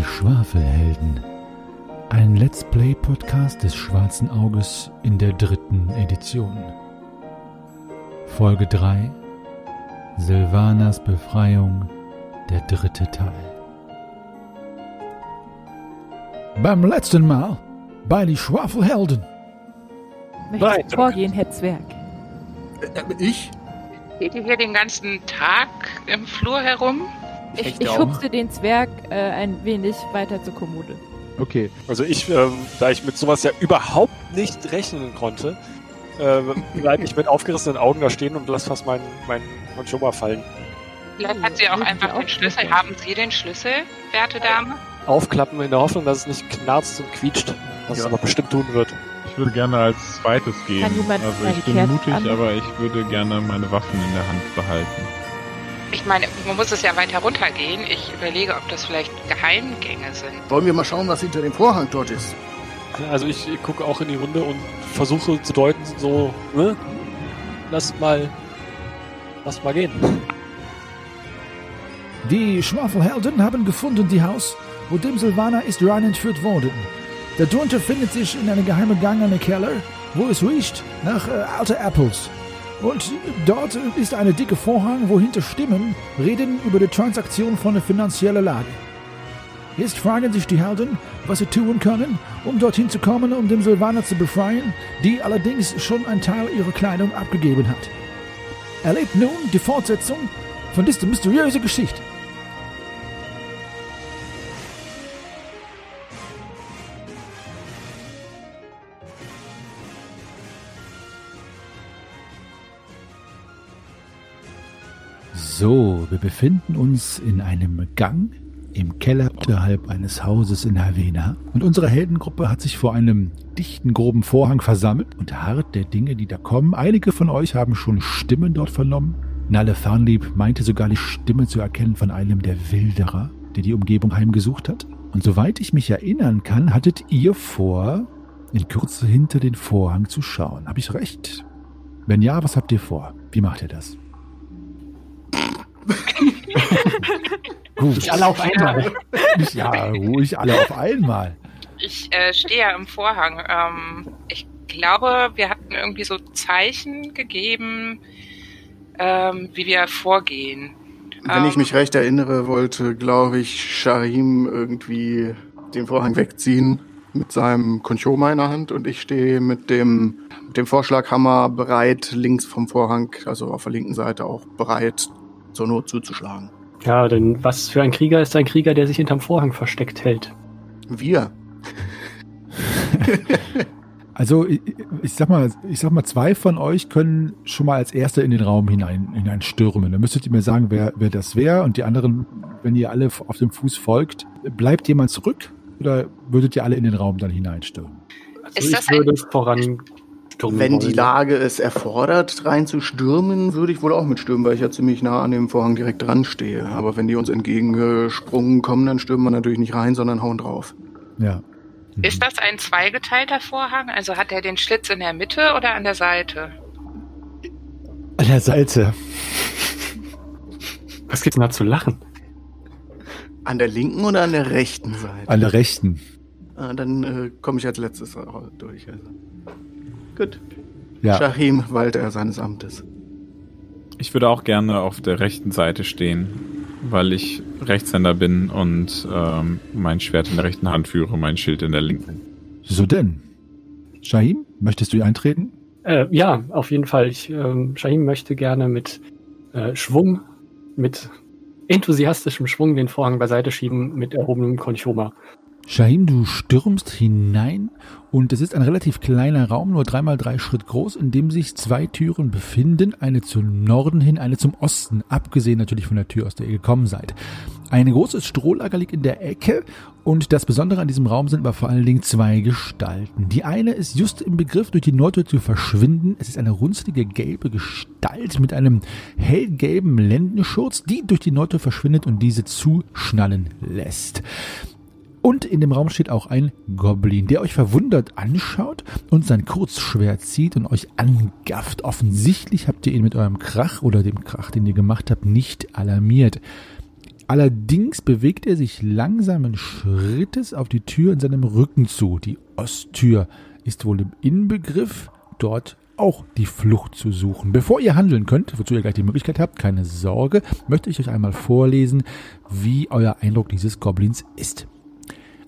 Die Schwafelhelden. Ein Let's Play Podcast des Schwarzen Auges in der dritten Edition. Folge 3. Silvanas Befreiung. Der dritte Teil. Beim letzten Mal bei die Schwafelhelden. Möchtest du vorgehen, Herr Zwerg? Äh, ich? Geht ihr hier den ganzen Tag im Flur herum? Ich, ich schubste den Zwerg äh, ein wenig weiter zur Kommode. Okay. Also ich, ähm, da ich mit sowas ja überhaupt nicht rechnen konnte, äh, bleibe ich mit aufgerissenen Augen da stehen und lasse fast meinen mein Conchoma fallen. Vielleicht hat sie auch einfach den Schlüssel. Haben Sie den Schlüssel, werte Dame? Aufklappen in der Hoffnung, dass es nicht knarzt und quietscht, was Ja. es aber bestimmt tun wird. Ich würde gerne als zweites gehen. Also ich bin mutig, an- aber ich würde gerne meine Waffen in der Hand behalten. Ich meine, man muss es ja weiter runtergehen. Ich überlege, ob das vielleicht Geheimgänge sind. Wollen wir mal schauen, was hinter dem Vorhang dort ist? Also ich gucke auch in die Runde und versuche zu deuten, so, ne? Lass mal, lass mal gehen. Die Schwafelhelden haben gefunden die Haus, wo dem Silvaner ist rein entführt worden. Darunter findet sich in einem geheimen Gang eine Keller, wo es riecht nach äh, alter Apples. Und dort ist eine dicke Vorhang, wo hinter Stimmen reden über die Transaktion von der finanziellen Lage. Jetzt fragen sich die Helden, was sie tun können, um dorthin zu kommen, um den Silvaner zu befreien, die allerdings schon einen Teil ihrer Kleidung abgegeben hat. Erlebt nun die Fortsetzung von dieser mysteriösen Geschichte. So, wir befinden uns in einem Gang im Keller unterhalb eines Hauses in Havena und unsere Heldengruppe hat sich vor einem dichten, groben Vorhang versammelt und harrt der Dinge, die da kommen. Einige von euch haben schon Stimmen dort vernommen. Nalle Farnlieb meinte sogar die Stimme zu erkennen von einem der Wilderer, der die Umgebung heimgesucht hat. Und soweit ich mich erinnern kann, hattet ihr vor, in Kürze hinter den Vorhang zu schauen. Habe ich recht? Wenn ja, was habt ihr vor? Wie macht ihr das? Gut. Nicht alle auf einmal. Nicht, ja, ruhig alle auf einmal. Ich äh, stehe ja im Vorhang. Ähm, ich glaube, wir hatten irgendwie so Zeichen gegeben, ähm, wie wir vorgehen. Wenn ich Ähm, mich recht erinnere, wollte, glaube ich, Shahim irgendwie den Vorhang wegziehen mit seinem Konchoma in der Hand und ich stehe mit dem, mit dem Vorschlaghammer bereit, links vom Vorhang, also auf der linken Seite auch bereit, zur Not zuzuschlagen. Ja, denn was für ein Krieger ist ein Krieger, der sich hinterm Vorhang versteckt hält? Wir. Also ich, ich sag mal, ich sag mal, zwei von euch können schon mal als Erste in den Raum hinein, hineinstürmen. Dann müsstet ihr mir sagen, wer, wer das wäre und die anderen, wenn ihr alle auf dem Fuß folgt, bleibt jemand zurück oder würdet ihr alle in den Raum dann hineinstürmen? Also Ist ich das ein- würde voran stürmen Wenn die wollen. Lage es erfordert, reinzustürmen, würde ich wohl auch mitstürmen, weil ich ja ziemlich nah an dem Vorhang direkt dran stehe. Aber wenn die uns entgegengesprungen kommen, dann stürmen wir natürlich nicht rein, sondern hauen drauf. Ja. Mhm. Ist das ein zweigeteilter Vorhang? Also hat er den Schlitz in der Mitte oder an der Seite? An der Seite. Was gibt's denn da zu lachen? An der linken oder an der rechten Seite? An der rechten. Ah, dann äh, komme ich als letztes durch. Also. Gut. Ja. Shahim, Walter seines Amtes. Ich würde auch gerne auf der rechten Seite stehen, weil ich Rechtshänder bin und ähm, mein Schwert in der rechten Hand führe, mein Schild in der linken. So denn. Shahim, möchtest du eintreten? Äh, ja, auf jeden Fall. Ich, ähm, Shahim möchte gerne mit äh, Schwung, mit enthusiastischem Schwung den Vorhang beiseite schieben mit erhobenem Konchoma. Shahim, du stürmst hinein und es ist ein relativ kleiner Raum, nur dreimal drei Schritt groß, in dem sich zwei Türen befinden. Eine zum Norden hin, eine zum Osten, abgesehen natürlich von der Tür, aus der ihr gekommen seid. Ein großes Strohlager liegt in der Ecke und das Besondere an diesem Raum sind aber vor allen Dingen zwei Gestalten. Die eine ist just im Begriff, durch die Nordtür zu verschwinden. Es ist eine runzlige gelbe Gestalt mit einem hellgelben Lendenschurz, die durch die Nordtür verschwindet und diese zuschnallen lässt. Und in dem Raum steht auch ein Goblin, der euch verwundert anschaut und sein Kurzschwert zieht und euch angafft. Offensichtlich habt ihr ihn mit eurem Krach oder dem Krach, den ihr gemacht habt, nicht alarmiert. Allerdings bewegt er sich langsamen Schrittes auf die Tür in seinem Rücken zu. Die Osttür ist wohl im Inbegriff, dort auch die Flucht zu suchen. Bevor ihr handeln könnt, wozu ihr gleich die Möglichkeit habt, keine Sorge, möchte ich euch einmal vorlesen, wie euer Eindruck dieses Goblins ist.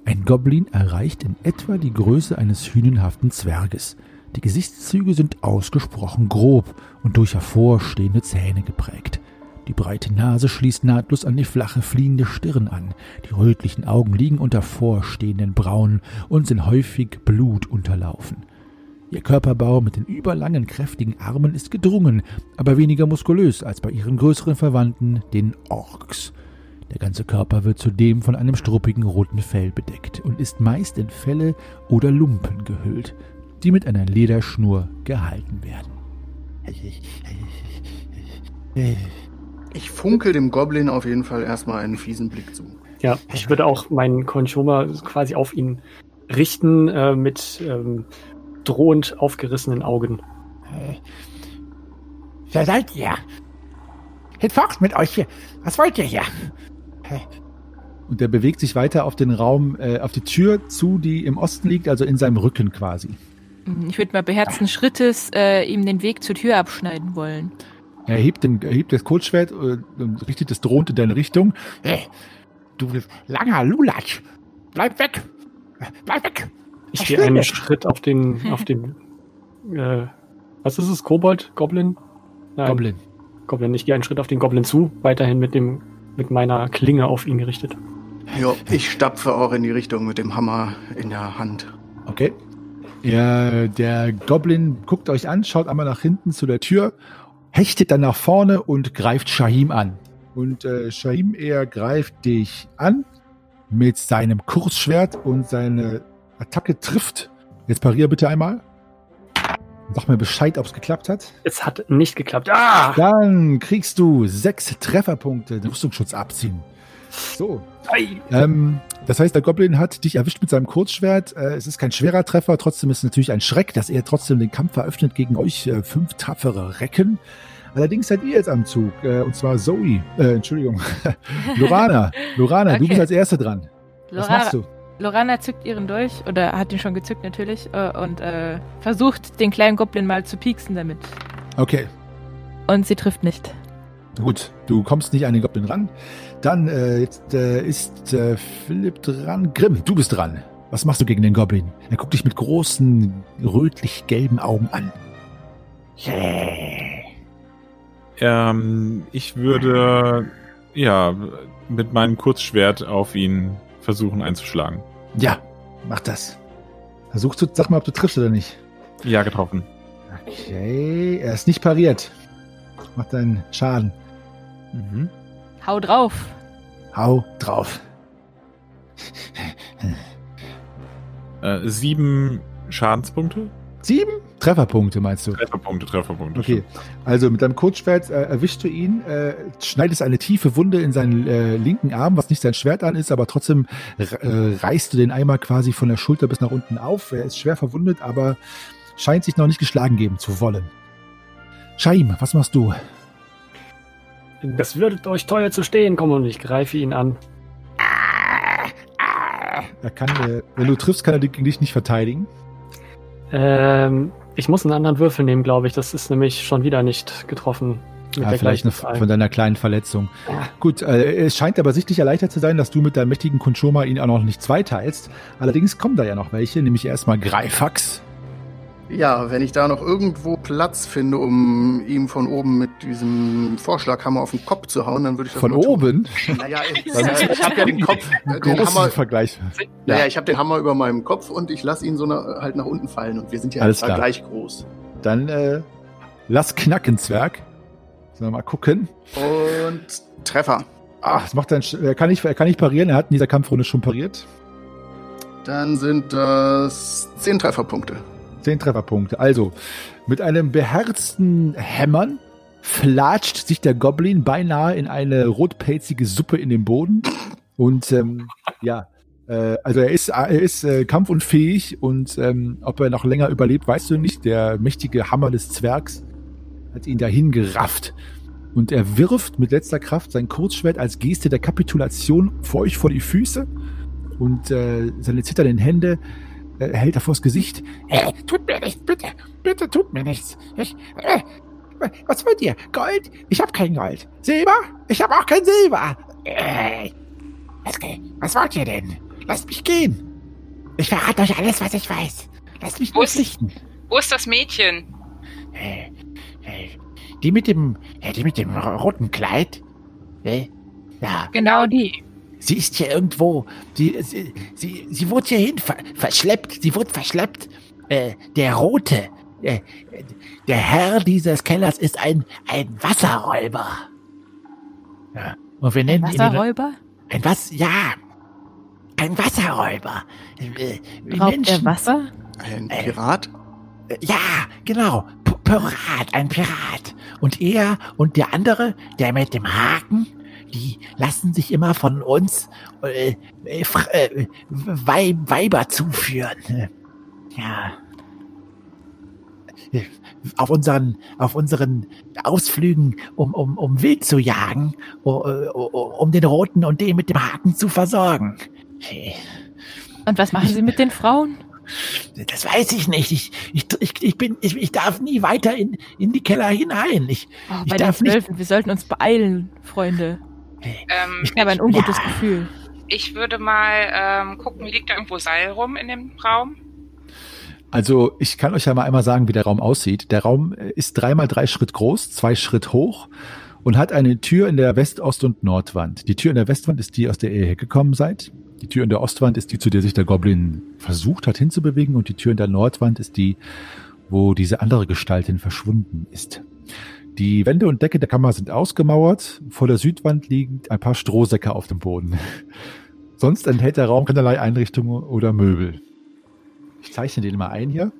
Ein Goblin erreicht in etwa die Größe eines hünenhaften Zwerges. Die Gesichtszüge sind ausgesprochen grob und durch hervorstehende Zähne geprägt. Die breite Nase schließt nahtlos an die flache, fliehende Stirn an. Die rötlichen Augen liegen unter vorstehenden Brauen und sind häufig blutunterlaufen. Ihr Körperbau mit den überlangen, kräftigen Armen ist gedrungen, aber weniger muskulös als bei ihren größeren Verwandten, den Orks. Der ganze Körper wird zudem von einem struppigen roten Fell bedeckt und ist meist in Felle oder Lumpen gehüllt, die mit einer Lederschnur gehalten werden. Ich funkel dem Goblin auf jeden Fall erstmal einen fiesen Blick zu. Ja, ich würde auch meinen Konchoma quasi auf ihn richten äh, mit ähm, drohend aufgerissenen Augen. Wer seid ihr? Geht fort mit euch hier. Was wollt ihr hier? Und er bewegt sich weiter auf den Raum, äh, auf die Tür zu, die im Osten liegt, also in seinem Rücken quasi. Ich würde mal beherzten Schrittes äh, ihm den Weg zur Tür abschneiden wollen. Er hebt, den, er hebt das Kurzschwert äh, und richtet es drohend in deine Richtung. Hey, du langer Lulatsch. Bleib weg. Bleib weg. Ich gehe einen der? Schritt auf den, auf den, äh, was ist es? Kobold? Goblin? Nein, Goblin. Goblin. Ich gehe einen Schritt auf den Goblin zu, weiterhin mit dem, mit meiner Klinge auf ihn gerichtet. Jo, ich stapfe auch in die Richtung mit dem Hammer in der Hand. Okay. Ja, der Goblin guckt euch an, schaut einmal nach hinten zu der Tür, hechtet dann nach vorne und greift Shahim an. Und äh, Shahim, er greift dich an mit seinem Kurzschwert und seine Attacke trifft. Jetzt parier bitte einmal. Sag mir Bescheid, ob es geklappt hat. Es hat nicht geklappt. Ah! Dann kriegst du sechs Trefferpunkte, den Rüstungsschutz abziehen. So. Ähm, das heißt, der Goblin hat dich erwischt mit seinem Kurzschwert. Äh, es ist kein schwerer Treffer, trotzdem ist es natürlich ein Schreck, dass er trotzdem den Kampf eröffnet gegen euch äh, fünf tapfere Recken. Allerdings seid ihr jetzt am Zug, äh, und zwar Zoe, äh, Entschuldigung, Lorana. Lorana, du Okay. bist als Erste dran. Was Lora- machst du? Lorana zückt ihren Dolch, oder hat ihn schon gezückt natürlich, äh, und äh, versucht, den kleinen Goblin mal zu pieksen damit. Okay, Und sie trifft nicht. gut, du kommst nicht an den Goblin ran. Dann äh, jetzt äh, ist äh, Philipp dran. Grimm, du bist dran. Was machst du gegen den Goblin? Er guckt dich mit großen, rötlich-gelben Augen an. Ähm, ich würde ja mit meinem Kurzschwert auf ihn versuchen einzuschlagen. Ja, mach das. Versuch zu, sag mal, ob du triffst oder nicht. Ja, getroffen. Okay, er ist nicht pariert. Mach deinen Schaden. Mhm. Hau drauf. Hau drauf. Äh, sieben Schadenspunkte? Sieben Trefferpunkte, meinst du? Trefferpunkte, Trefferpunkte. Okay, also mit deinem Kurzschwert äh, erwischst du ihn, äh, schneidest eine tiefe Wunde in seinen äh, linken Arm, was nicht sein Schwert an ist, aber trotzdem äh, reißt du den Eimer quasi von der Schulter bis nach unten auf. Er ist schwer verwundet, aber scheint sich noch nicht geschlagen geben zu wollen. Shaim, was machst du? Das wird euch teuer zu stehen kommen und ich greife ihn an. Er kann, äh, wenn du triffst, kann er dich nicht verteidigen. Ähm, ich muss einen anderen Würfel nehmen, glaube ich. Das ist nämlich schon wieder nicht getroffen. Ja, vielleicht eine, von deiner kleinen Verletzung. Gut, äh, es scheint aber sichtlich erleichtert zu sein, dass du mit deinem mächtigen Kunchoma ihn auch noch nicht zweiteilst. Allerdings kommen da ja noch welche, nämlich erstmal Greifax. Ja, wenn ich da noch irgendwo Platz finde, um ihm von oben mit diesem Vorschlaghammer auf den Kopf zu hauen, dann würde ich das Von mal tun. oben. Naja, ich, ich habe ja den Kopf, äh, den Hammer, Vergleich. naja, ich habe den Hammer über meinem Kopf und ich lasse ihn so na, halt nach unten fallen und wir sind ja Alles klar. gleich groß. Dann äh, lass knacken, Zwerg. Sollen wir mal gucken. Und Treffer. Ah, das macht dann, er kann nicht, er kann nicht parieren. Er hat in dieser Kampfrunde schon pariert. Dann sind das zehn Trefferpunkte. Zehn Trefferpunkte. Also, mit einem beherzten Hämmern flatscht sich der Goblin beinahe in eine rotpelzige Suppe in den Boden. Und ähm, ja, äh, also er ist, er ist äh, kampfunfähig und ähm, ob er noch länger überlebt, weißt du nicht. Der mächtige Hammer des Zwergs hat ihn dahin gerafft. und er wirft mit letzter Kraft sein Kurzschwert als Geste der Kapitulation vor euch vor die Füße und äh, seine zitternden Hände äh, hält er vors Gesicht. Äh, tut mir nichts, bitte. Bitte tut mir nichts. Ich, äh, was wollt ihr? Gold? Ich hab kein Gold. Silber? Ich hab auch kein Silber. Äh, was, was wollt ihr denn? Lasst mich gehen. Ich verrate euch alles, was ich weiß. Lasst mich Wo ist-. Wo ist das Mädchen? Äh, äh, die mit dem, äh, die mit dem roten Kleid? Äh, ja, Genau die. Sie ist hier irgendwo. Sie, sie, sie, sie wurde hierhin ver verschleppt. Sie wurde verschleppt. Äh, der Rote, äh, der Herr dieses Kellers ist ein, ein Wasserräuber. Ja, und wir nennen ihn Wasserräuber? ein was? Ja, ein Wasserräuber. Äh, Raubt er Menschen- Wasser? Ein. Pirat? Äh, Ja, genau. P Pirat, ein Pirat. Und er und der andere, der mit dem Haken, die lassen sich immer von uns äh, äh, äh, Weib Weiber zuführen. Ja. Auf unseren, auf unseren Ausflügen, um, um, um Wild zu jagen, o- um den Roten und den mit dem Haken zu versorgen. Äh, Und was machen sie mit den Frauen? Das weiß ich nicht. Ich, ich, ich, ich bin, ich, ich darf nie weiter in, in die Keller hinein. Ich, Oh, Ich darf nicht-. Wir sollten uns beeilen, Freunde. Ähm, Ich habe ein ungutes Ja. Gefühl. ich würde mal ähm, gucken, liegt da irgendwo Seil rum in dem Raum? Also ich kann euch ja mal einmal sagen, wie der Raum aussieht. Der Raum äh, ist dreimal drei Schritt groß, zwei Schritt hoch und hat eine Tür in der West-, Ost- und Nordwand. Die Tür in der Westwand ist die, aus der ihr hergekommen seid. Die Tür in der Ostwand ist die, zu der sich der Goblin versucht hat hinzubewegen. Und die Tür in der Nordwand ist die, wo diese andere Gestalt hin verschwunden ist. Die Wände und Decke der Kammer sind ausgemauert. Vor der Südwand liegen ein paar Strohsäcke auf dem Boden. Sonst enthält der Raum keinerlei Einrichtungen oder Möbel. Ich zeichne den mal ein hier.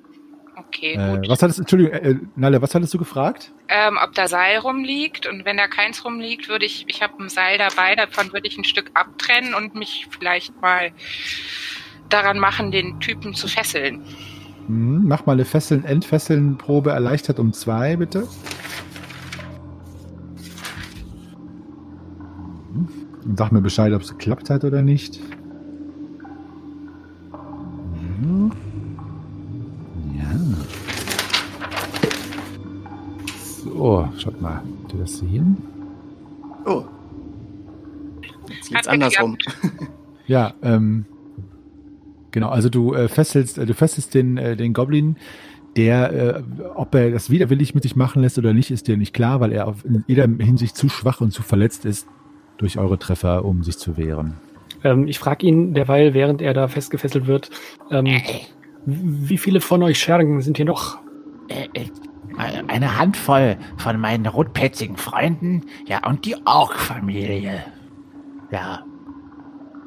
Okay, Äh, gut. was hattest, Entschuldigung, äh, Nalle, was hattest du gefragt? Ähm, ob da Seil rumliegt und wenn da keins rumliegt, würde ich, ich habe ein Seil dabei, davon würde ich ein Stück abtrennen und mich vielleicht mal daran machen, den Typen zu fesseln. Hm, mach mal eine Fesseln, Entfesseln-Probe erleichtert um zwei, bitte. Hm, Und sag mir Bescheid, ob es geklappt hat oder nicht. Ja. So, schaut mal. Habt ihr das sehen? Oh. Jetzt Hat andersrum. Ja, ähm, genau, also du äh, fesselst, äh, du fesselst den, äh, den Goblin, der, äh, ob er das widerwillig mit sich machen lässt oder nicht, ist dir nicht klar, weil er auf, in jeder Hinsicht zu schwach und zu verletzt ist durch eure Treffer, um sich zu wehren. Ähm, ich frage ihn derweil, während er da festgefesselt wird, ähm, wie viele von euch Schergen sind hier noch? äh, äh, eine Handvoll von meinen rotpelzigen Freunden, ja, und die Ork-Familie. Ja.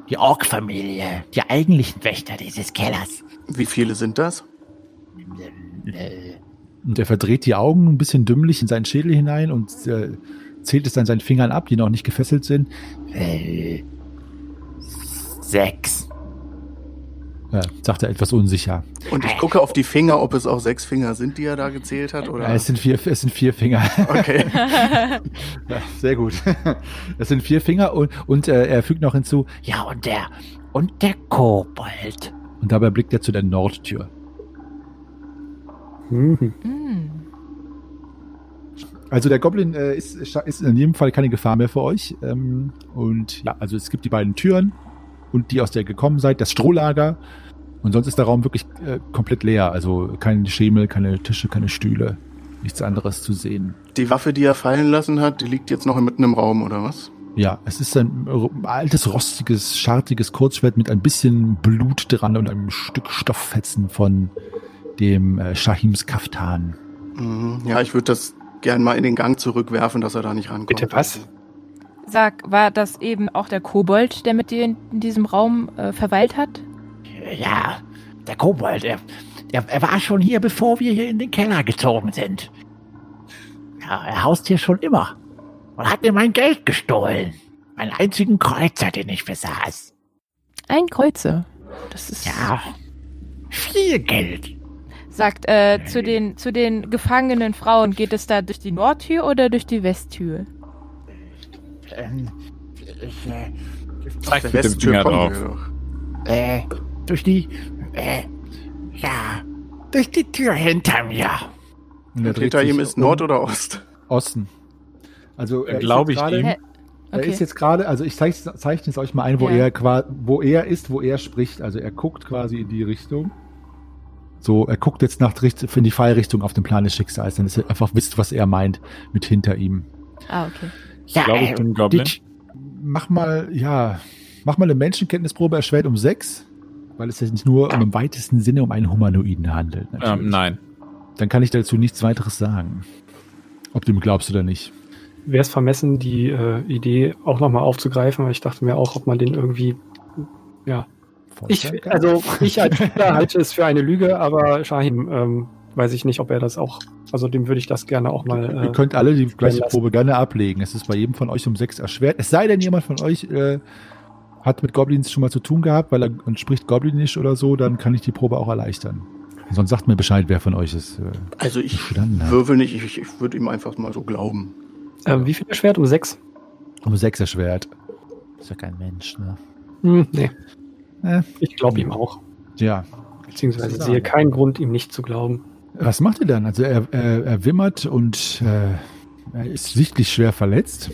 Die Ork-Familie, die eigentlichen Wächter dieses Kellers. Wie viele sind das? Äh, Und er verdreht die Augen ein bisschen dümmlich in seinen Schädel hinein und äh, zählt es an seinen Fingern ab, die noch nicht gefesselt sind. äh, sechs. Ja, sagt er etwas unsicher. Und ich gucke auf die Finger, ob es auch sechs Finger sind, die er da gezählt hat, oder? Ja, es sind vier, es sind vier Finger. Okay. Ja, sehr gut. Es sind vier Finger und, und äh, er fügt noch hinzu, Ja, und der, und der Kobold. und dabei blickt er zu der Nordtür. Mhm. Also der Goblin äh, ist, ist in jedem Fall keine Gefahr mehr für euch. Ähm, und ja, also es gibt die beiden Türen und die, aus der ihr gekommen seid, das Strohlager. Und sonst ist der Raum wirklich äh, komplett leer. Also kein Schemel, keine Tische, keine Stühle. Nichts anderes zu sehen. Die Waffe, die er fallen lassen hat, die liegt jetzt noch mitten im Raum, oder was? Ja, es ist ein altes, rostiges, schartiges Kurzschwert mit ein bisschen Blut dran und einem Stück Stofffetzen von dem äh, Shahims Kaftan. Mhm. Ja, ich würde das gern mal in den Gang zurückwerfen, dass er da nicht rankommt. Bitte was? Sag, war das eben auch der Kobold, der mit dir in, diesem Raum äh, verweilt hat? Ja, der Kobold, er, er, er war schon hier, bevor wir hier in den Keller gezogen sind. Ja, er haust hier schon immer. Und hat mir mein Geld gestohlen. Meinen einzigen Kreuzer, den ich besaß. Ein Kreuzer. Das ist. Ja, viel Geld. Sagt, äh, zu den, zu den gefangenen Frauen, geht es da durch die Nordtür oder durch die Westtür? Ähm, ich, äh, Zeig Der mit dem Westtür Finger drauf. äh, durch die, äh, ja, durch die Tür hinter mir. Und er hinter sich ihm ist um Nord oder Ost? Osten. Also er ist Glaube jetzt ich gerade- ihm. Er Okay. ist jetzt gerade, also ich zeichne, zeichne es euch mal ein, wo Ja. er qua, wo er ist, wo er spricht. Also er guckt quasi in die Richtung. So, er guckt jetzt nach in die Fallrichtung auf dem Plan des Schicksals, dann ist er einfach wisst, was er meint mit hinter ihm. Ah, okay. Ja, Glaube ich äh, bin ein Goblin. die- Mach mal, ja, mach mal eine Menschenkenntnisprobe erschwert um sechs, weil es sich nicht nur im weitesten Sinne um einen Humanoiden handelt. Ähm, nein. Dann kann ich dazu nichts weiteres sagen. Ob du ihm glaubst oder nicht. Wäre es vermessen, die äh, Idee auch nochmal aufzugreifen, weil ich dachte mir auch, ob man den irgendwie, ja. Ich, also ich als Spieler halte es für eine Lüge, aber Shahim ähm, weiß ich nicht, ob er das auch, also dem würde ich das gerne auch mal. Ihr Äh, könnt alle die gleiche lassen. Probe gerne ablegen. Es ist bei jedem von euch um sechs erschwert. Es sei denn, jemand von euch äh, hat mit Goblins schon mal zu tun gehabt, weil er und spricht Goblinisch oder so, dann kann ich die Probe auch erleichtern. Sonst sagt mir Bescheid, wer von euch es äh, Also ich würfel nicht, ich, ich würde ihm einfach mal so glauben. äh, wie viel Schwert? Um sechs? Um sechs erschwert. Ist ja kein Mensch, ne? Hm, nee. Äh. Ich glaube ihm auch. Ja. Beziehungsweise sehe keinen Grund, ihm nicht zu glauben. Was macht ihr dann? Also er, er, er wimmert und äh, er ist sichtlich schwer verletzt,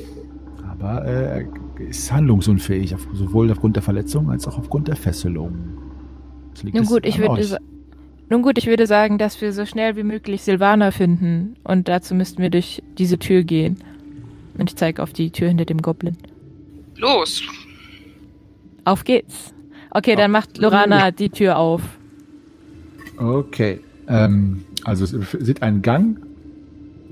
aber äh, er ist handlungsunfähig, auf, sowohl aufgrund der Verletzung als auch aufgrund der Fesselung. Nun gut, ich würde nun gut, ich würde sagen, dass wir so schnell wie möglich Silvana finden und dazu müssten wir durch diese Tür gehen. Und ich zeige auf die Tür hinter dem Goblin. Los. Auf geht's. Okay, dann macht Lorana die Tür auf. Okay. Ähm, also es sieht einen Gang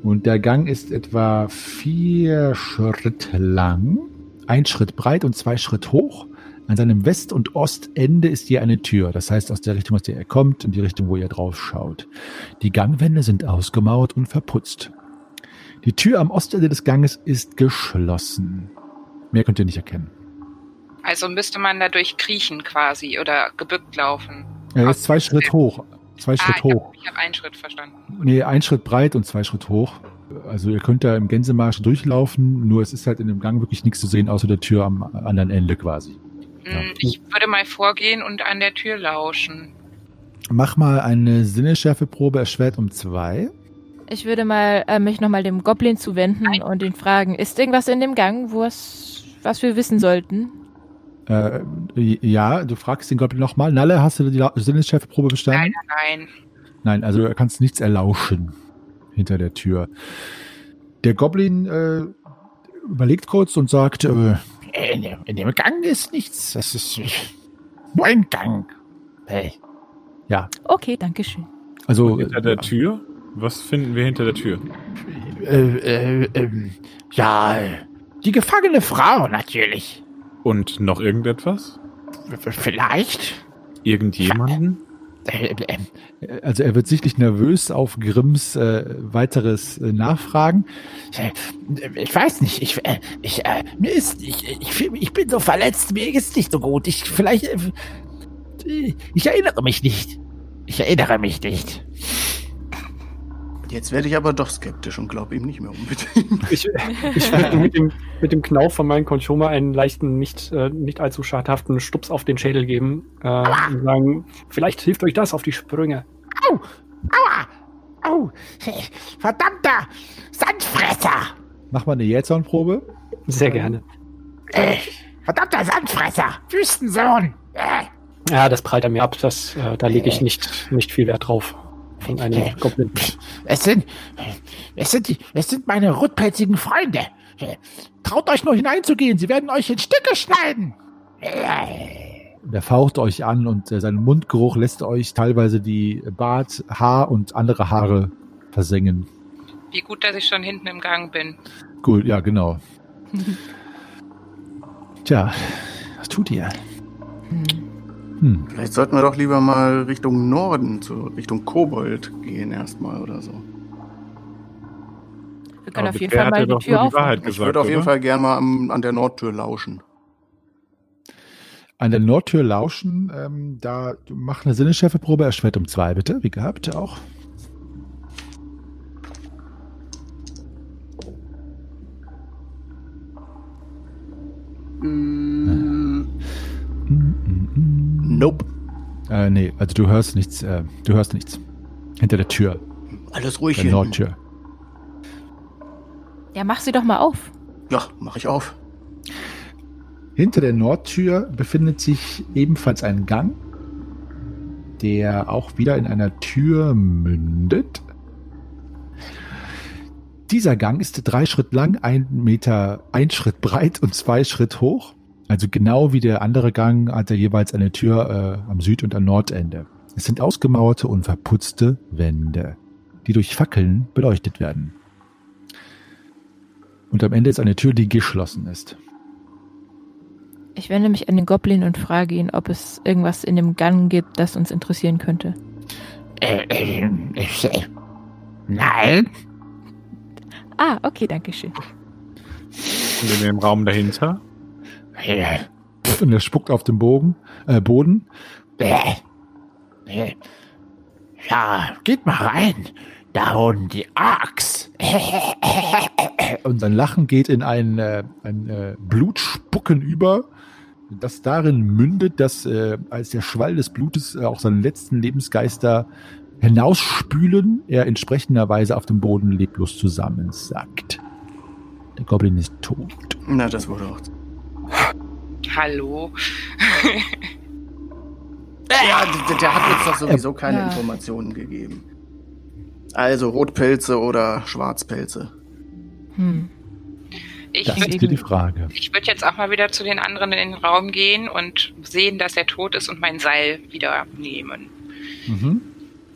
und der Gang ist etwa vier Schritte lang, ein Schritt breit und zwei Schritt hoch. An seinem West- und Ostende ist hier eine Tür. Das heißt, aus der Richtung, aus der er kommt, in die Richtung, wo ihr drauf schaut. Die Gangwände sind ausgemauert und verputzt. Die Tür am Ostende des Ganges ist geschlossen. Mehr könnt ihr nicht erkennen. Also müsste man dadurch kriechen quasi oder gebückt laufen. Er ist zwei Schritt hoch. Zwei Ah, Schritt ich hoch. habe hab einen Schritt verstanden. Nee, ein Schritt breit und zwei Schritt hoch. Also ihr könnt da im Gänsemarsch durchlaufen, nur es ist halt in dem Gang wirklich nichts zu sehen, außer der Tür am anderen Ende quasi. Ja. Hm, Ich würde mal vorgehen und an der Tür lauschen. Mach mal eine Sinnesschärfeprobe erschwert um zwei. Ich würde mal äh, mich nochmal dem Goblin zuwenden und ihn fragen, ist irgendwas in dem Gang, wo es, was wir wissen sollten? Äh, ja, du fragst den Goblin nochmal. Nalle, hast du die Sinnesschärfeprobe bestanden? Nein, nein. Nein, also er kannst nichts erlauschen hinter der Tür. Der Goblin äh, überlegt kurz und sagt, äh, In dem, in dem Gang ist nichts. Das ist nur ein Gang. Hey, Okay, danke schön. also Hinter der Tür? Was finden wir hinter der Tür? äh, äh, ähm, ja, die gefangene Frau natürlich. Und noch irgendetwas? Vielleicht. Irgendjemanden? Äh, äh, Also er wird sichtlich nervös auf Grimms äh, weiteres äh, Nachfragen. äh, ich weiß nicht. Ich, äh, ich, äh, mir ist, ich, ich, ich bin so verletzt. Mir ist nicht so gut. Ich vielleicht, äh, ich erinnere mich nicht. Ich erinnere mich nicht. Jetzt werde ich aber doch skeptisch und glaube ihm nicht mehr unbedingt. Ich, ich würde mit dem, mit dem Knauf von meinem Konchoma einen leichten, nicht, äh, nicht allzu schadhaften Stups auf den Schädel geben äh, und sagen, vielleicht hilft euch das auf die Sprünge. Au! Aua! Au! Verdammter Sandfresser! Mach mal eine Jähzornprobe. Sehr gerne. Äh, verdammter Sandfresser! Wüstensohn! Äh, Ja, das prallt er mir ab. Das, äh, da lege ich nicht, nicht viel Wert drauf. Von einem Goblin. es sind, es sind, die, es sind meine rotpelzigen Freunde. Äh, Traut euch nur hineinzugehen, sie werden euch in Stücke schneiden. Äh, er faucht euch an und äh, sein Mundgeruch lässt euch teilweise die Bart, Haar und andere Haare versengen. Wie gut, dass ich schon hinten im Gang bin. Gut, ja, genau. Tja, was tut ihr? Hm. Vielleicht sollten wir doch lieber mal Richtung Norden, zu Richtung Kobold gehen erstmal oder so. Wir können Aber auf jeden Fall mal die Tür aufmachen. Ich würde auf jeden? Fall gerne mal am, an der Nordtür lauschen. An der Nordtür lauschen, ähm, da mach eine Sinneschärfeprobe erschwert um zwei, bitte, wie gehabt auch. Also du hörst nichts, äh, du hörst nichts. Hinter der Tür, Alles ruhig der hier. Nordtür. Ja, mach sie doch mal auf. Ja, mach ich auf. Hinter der Nordtür befindet sich ebenfalls ein Gang, der auch wieder in einer Tür mündet. Dieser Gang ist drei Schritt lang, ein Meter, ein Schritt breit und zwei Schritt hoch. Also genau wie der andere Gang hat er jeweils eine Tür äh, am Süd- und am Nordende. Es sind ausgemauerte und verputzte Wände, die durch Fackeln beleuchtet werden. Und am Ende ist eine Tür, die geschlossen ist. Ich wende mich an den Goblin und frage ihn, ob es irgendwas in dem Gang gibt, das uns interessieren könnte. Äh, äh, ich, äh, nein. Ah, okay, danke schön. Und in dem Raum dahinter? Und er spuckt auf den Bogen, äh, Boden. Ja, geht mal rein. Da unten die Axt. Und sein Lachen geht in ein, äh, ein äh, Blutspucken über, das darin mündet, dass äh, als der Schwall des Blutes auch seine letzten Lebensgeister hinausspülen, er entsprechenderweise auf dem Boden leblos zusammensackt. Der Goblin ist tot. Na, das wurde auch. Hallo. Ja, der, der hat uns doch sowieso keine Ja. Informationen gegeben. Also Rotpelze oder Schwarzpelze. Hm. Ich Das würde ist hier die Frage. ich würd jetzt auch mal wieder zu den anderen in den Raum gehen und sehen, dass er tot ist und mein Seil wieder nehmen. Mhm.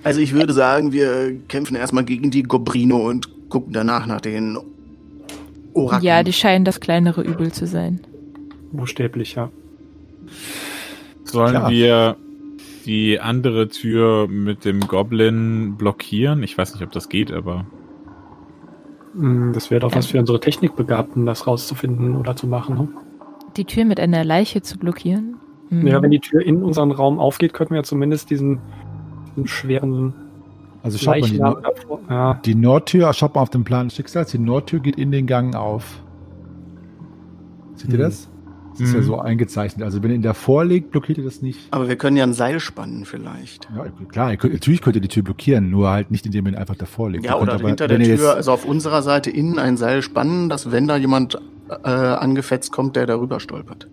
Also ich würde sagen, wir kämpfen erstmal gegen die Gobrino und gucken danach nach den Orakeln. Ja, die scheinen das kleinere Übel zu sein. Buchstäblich, ja. Sollen Klar. wir die andere Tür mit dem Goblin blockieren? Ich weiß nicht, ob das geht, aber. Mm, Das wäre doch was für unsere Technikbegabten, das rauszufinden oder zu machen. Ne? Die Tür mit einer Leiche zu blockieren? Hm. Ja, wenn die Tür in unseren Raum aufgeht, könnten wir ja zumindest diesen, diesen schweren Also schaut mal, die, Nord. Ja, die Nordtür, schaut mal auf den Plan des Schicksals, die Nordtür geht in den Gang auf. Seht ihr Mhm. Das? Das ist ja Mhm. so eingezeichnet. Also wenn ihr ihn davor legt, blockiert ihr das nicht. Aber wir können ja ein Seil spannen vielleicht. Ja, klar, ihr könnt, natürlich könnt ihr die Tür blockieren, nur halt nicht, indem ihr ihn einfach davor legt. Ja, Ihr oder aber, hinter der Tür, jetzt- also auf unserer Seite innen ein Seil spannen, dass wenn da jemand äh, angefetzt kommt, der darüber stolpert.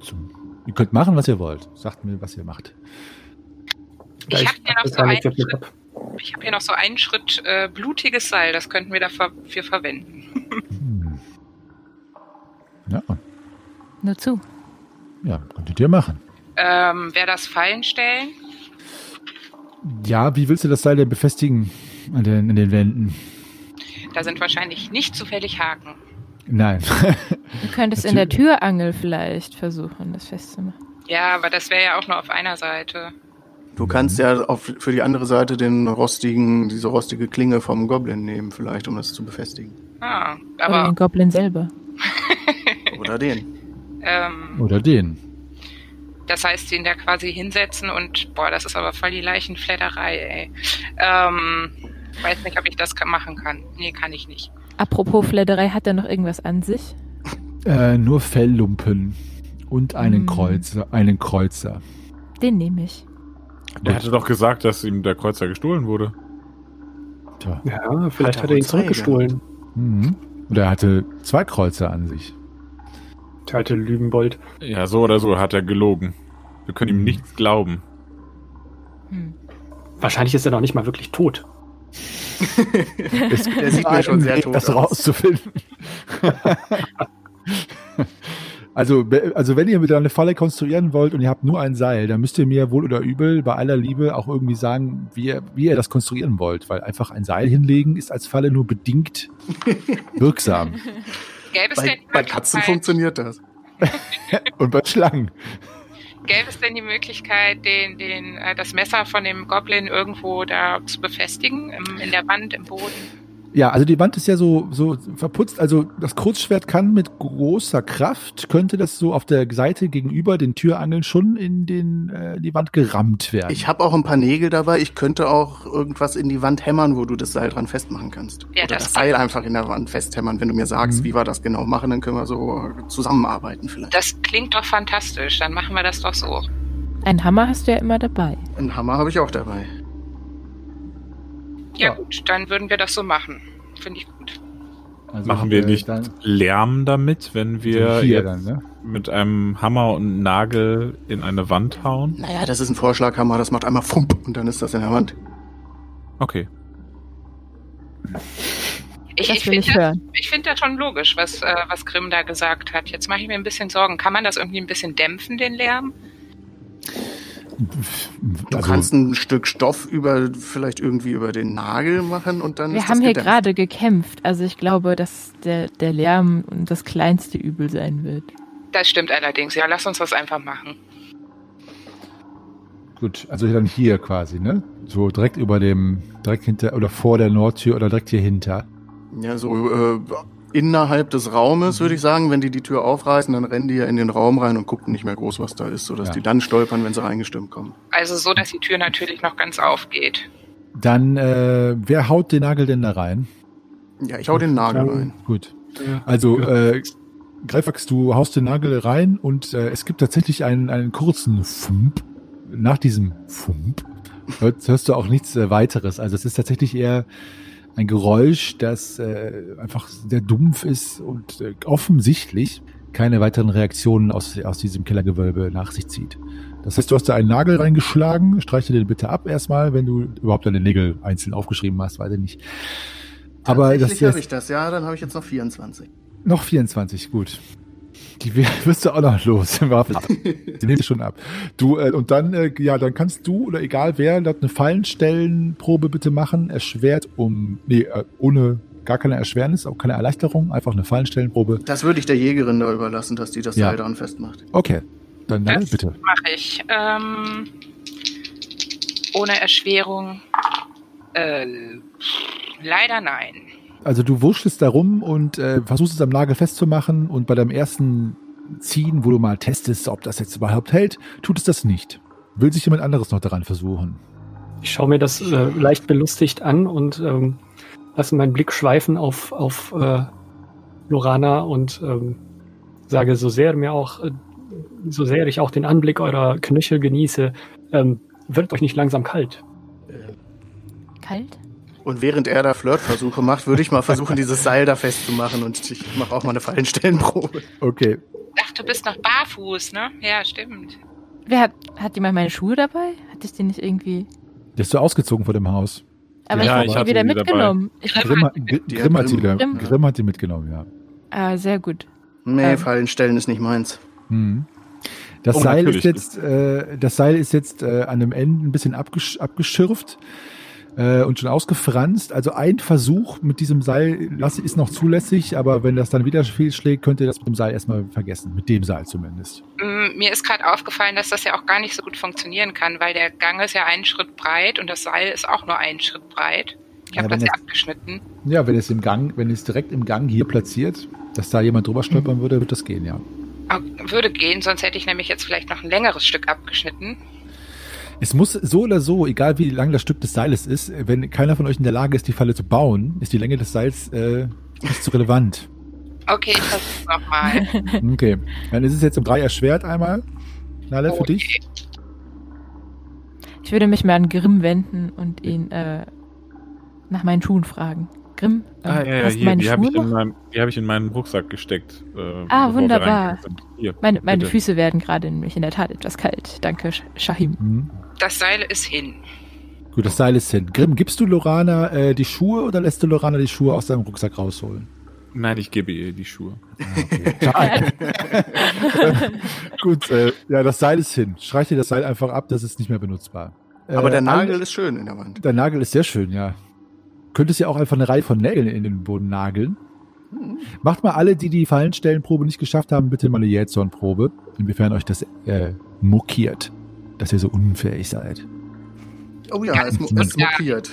Zum- Ihr könnt machen, was ihr wollt. Sagt mir, was ihr macht. Ich habe hier noch so hab. ich habe hier noch so einen Schritt äh, blutiges Seil, das könnten wir dafür verwenden. Hm. Ja, Nur zu. ja, könntet ihr machen. Ähm, Wer das Fallen stellen? Ja, wie willst du das Seil denn befestigen an den, an den Wänden? Da sind wahrscheinlich nicht zufällig Haken. Nein. Du könntest in der Türangel vielleicht versuchen, das festzumachen. Ja, aber das wäre ja auch nur auf einer Seite. Du kannst ja auf, für die andere Seite den rostigen, diese rostige Klinge vom Goblin nehmen, vielleicht, um das zu befestigen. Ah, Oder aber den Goblin selber. Oder den. Ähm, Oder den. das heißt, den da quasi hinsetzen und boah, das ist aber voll die Leichenfledderei, ey. Ähm, weiß nicht, ob ich das machen kann. Nee, kann ich nicht. Apropos Fledderei, hat er noch irgendwas an sich? Äh, nur Felllumpen und einen Hm. Kreuzer. Einen Kreuzer. Den nehme ich. Er hatte doch gesagt, dass ihm der Kreuzer gestohlen wurde. Tja. Ja, vielleicht Hat er hat er ihn zurückgestohlen. Mhm. Oder er hatte zwei Kreuzer an sich. Der alte Lügenbold. Ja, so oder so hat er gelogen. Wir können ihm nichts glauben. Hm. Wahrscheinlich ist er noch nicht mal wirklich tot. Es Der sieht mir schon sehr tot das aus. rauszufinden. also, also wenn ihr wieder eine Falle konstruieren wollt und ihr habt nur ein Seil, dann müsst ihr mir wohl oder übel bei aller Liebe auch irgendwie sagen, wie ihr, wie ihr das konstruieren wollt, weil einfach ein Seil hinlegen ist als Falle nur bedingt wirksam. Gäbe es Bei, denn bei Katzen funktioniert das. Und bei Schlangen. Gäbe es denn die Möglichkeit, den, den, äh, das Messer von dem Goblin irgendwo da zu befestigen? In der Wand, im Boden? Ja, also die Wand ist ja so, so verputzt. Also das Kurzschwert kann mit großer Kraft, könnte das so auf der Seite gegenüber den Türangeln schon in den, äh, die Wand gerammt werden. Ich habe auch ein paar Nägel dabei. Ich könnte auch irgendwas in die Wand hämmern, wo du das Seil dran festmachen kannst. Ja, Oder das- das Seil einfach in der Wand festhämmern. Wenn du mir sagst, Mhm. wie wir das genau machen, dann können wir so zusammenarbeiten vielleicht. Das klingt doch fantastisch. Dann machen wir das doch so. Einen Hammer hast du ja immer dabei. Einen Hammer habe ich auch dabei. Ja, Ja. gut, dann würden wir das so machen. Finde ich gut. Also, Machen wir nicht Dann, Lärm damit, wenn wir hier jetzt dann, ne? mit einem Hammer und Nagel in eine Wand hauen? Naja, das ist ein Vorschlaghammer, das macht einmal Fump und dann ist das in der Wand. Okay. Ich, ich finde das, ich find das schon logisch, was, äh, was Grimm da gesagt hat. Jetzt mache ich mir ein bisschen Sorgen. Kann man das irgendwie ein bisschen dämpfen, den Lärm? Du Also, kannst ein Stück Stoff über vielleicht irgendwie über den Nagel machen und dann Wir ist haben das hier gerade gekämpft. Also ich glaube, dass der, der Lärm das kleinste Übel sein wird. Das stimmt allerdings. Ja, lass uns das einfach machen. Gut, also dann hier quasi, ne? So direkt über dem, direkt hinter oder vor der Nordtür oder direkt hier hinter. Ja, so äh, innerhalb des Raumes würde ich sagen, wenn die die Tür aufreißen, dann rennen die ja in den Raum rein und gucken nicht mehr groß, was da ist, sodass Ja. die dann stolpern, wenn sie reingestimmt kommen. Also so, dass die Tür natürlich noch ganz aufgeht. Dann, äh, wer haut den Nagel denn da rein? Ja, ich hau den Nagel rein. Gut. Also, äh, Greifax, du haust den Nagel rein und äh, es gibt tatsächlich einen, einen kurzen Fump. Nach diesem Fump hörst, hörst du auch nichts äh, weiteres. Also es ist tatsächlich eher ein Geräusch, das äh, einfach sehr dumpf ist und äh, offensichtlich keine weiteren Reaktionen aus, aus diesem Kellergewölbe nach sich zieht. Das heißt, du hast da einen Nagel reingeschlagen. Streiche den bitte ab erstmal, wenn du überhaupt deine Nägel einzeln aufgeschrieben hast, weiß ich nicht. Aber Tatsächlich habe ich das, ja, dann habe ich jetzt noch 24. noch 24, gut. Die wir- wirst du auch noch los. Die nimmst du schon ab. Du, äh, und dann, äh, ja, dann kannst du oder egal wer, dort eine Fallenstellenprobe bitte machen. Erschwert um, nee, äh, ohne gar keine Erschwernis, auch keine Erleichterung, einfach eine Fallenstellenprobe. Das würde ich der Jägerin da überlassen, dass die das Ja. Seil daran festmacht. Okay, dann nein, Das bitte. mache ich. Ähm, ohne Erschwerung. Äh, leider nein. Also du wurschtelst da rum und äh, versuchst es am Nagel festzumachen und bei deinem ersten Ziehen, wo du mal testest, ob das jetzt überhaupt hält, tut es das nicht. Will sich jemand anderes noch daran versuchen? Ich schaue mir das äh, leicht belustigt an und ähm, lasse meinen Blick schweifen auf, auf äh, Lorana und ähm, sage, so sehr mir auch, äh, so sehr ich auch den Anblick eurer Knöchel genieße, ähm, wird euch nicht langsam kalt. Kalt? Und während er da Flirtversuche macht, würde ich mal versuchen, dieses Seil da festzumachen und ich mache auch mal eine Fallenstellenprobe. Okay. Ach, du bist noch barfuß, ne? Ja, stimmt. Wer hat, hat jemand meine Schuhe dabei? Hatte ich die nicht irgendwie? Der ist so ausgezogen vor dem Haus. Aber Ja, ich ich habe die wieder die mitgenommen. Ich, Grimm, hat- Die Grimm, hat die Grimm. wieder, Grimm. Hat die mitgenommen, ja. ah, sehr gut. Nee, Ähm. Fallenstellen ist nicht meins. Mhm. Das Oh, Seil jetzt, äh, das Seil ist jetzt äh, an dem Ende ein bisschen abgesch abgeschürft äh, und schon ausgefranst. Also ein Versuch mit diesem Seil ist noch zulässig, aber wenn das dann wieder fehlschlägt, könnt ihr das mit dem Seil erstmal vergessen. Mit dem Seil zumindest. Mm, Mir ist gerade aufgefallen, dass das ja auch gar nicht so gut funktionieren kann, weil der Gang ist ja einen Schritt breit und das Seil ist auch nur einen Schritt breit. Ich Ja, habe wenn das ja abgeschnitten. Ja, wenn es im Gang, wenn es direkt im Gang hier platziert, dass da jemand drüber stolpern würde, wird das gehen, ja. Würde gehen, sonst hätte ich nämlich jetzt vielleicht noch ein längeres Stück abgeschnitten. Es muss so oder so, egal wie lang das Stück des Seiles ist, wenn keiner von euch in der Lage ist, die Falle zu bauen, ist die Länge des Seils äh, nicht so relevant. Okay, ich versuch's nochmal. Okay, dann ist es jetzt um drei erschwert einmal. Nalle, für dich? Ich würde mich mal an Grimm wenden und ihn äh, nach meinen Schuhen fragen. Grimm, äh, Ah, ja, ja, hast hier, meine die habe Schuhe ich, in noch? meinem- die hab ich in meinen Rucksack gesteckt. Äh, Ah, wunderbar. Hier, Meine, meine. Füße werden gerade nämlich in der Tat etwas kalt. Danke, Sh- Shahim. Mhm. Das Seil ist hin. Gut, das Seil ist hin. Grimm, gibst du Lorana äh, die Schuhe oder lässt du Lorana die Schuhe aus deinem Rucksack rausholen? Nein, ich gebe ihr die Schuhe. Gut, äh, ja, das Seil ist hin. Streich dir das Seil einfach ab, das ist nicht mehr benutzbar. Aber Äh, der alle- Nagel ist schön in der Wand. Der Nagel ist sehr schön, ja. Könntest ja auch einfach eine Reihe von Nägeln in den Boden nageln. Macht mal alle, die die Fallenstellenprobe nicht geschafft haben, bitte mal eine Jähzornprobe, inwiefern euch das äh, mokiert, dass ihr so unfähig seid. Oh ja, es, es ja. mokiert.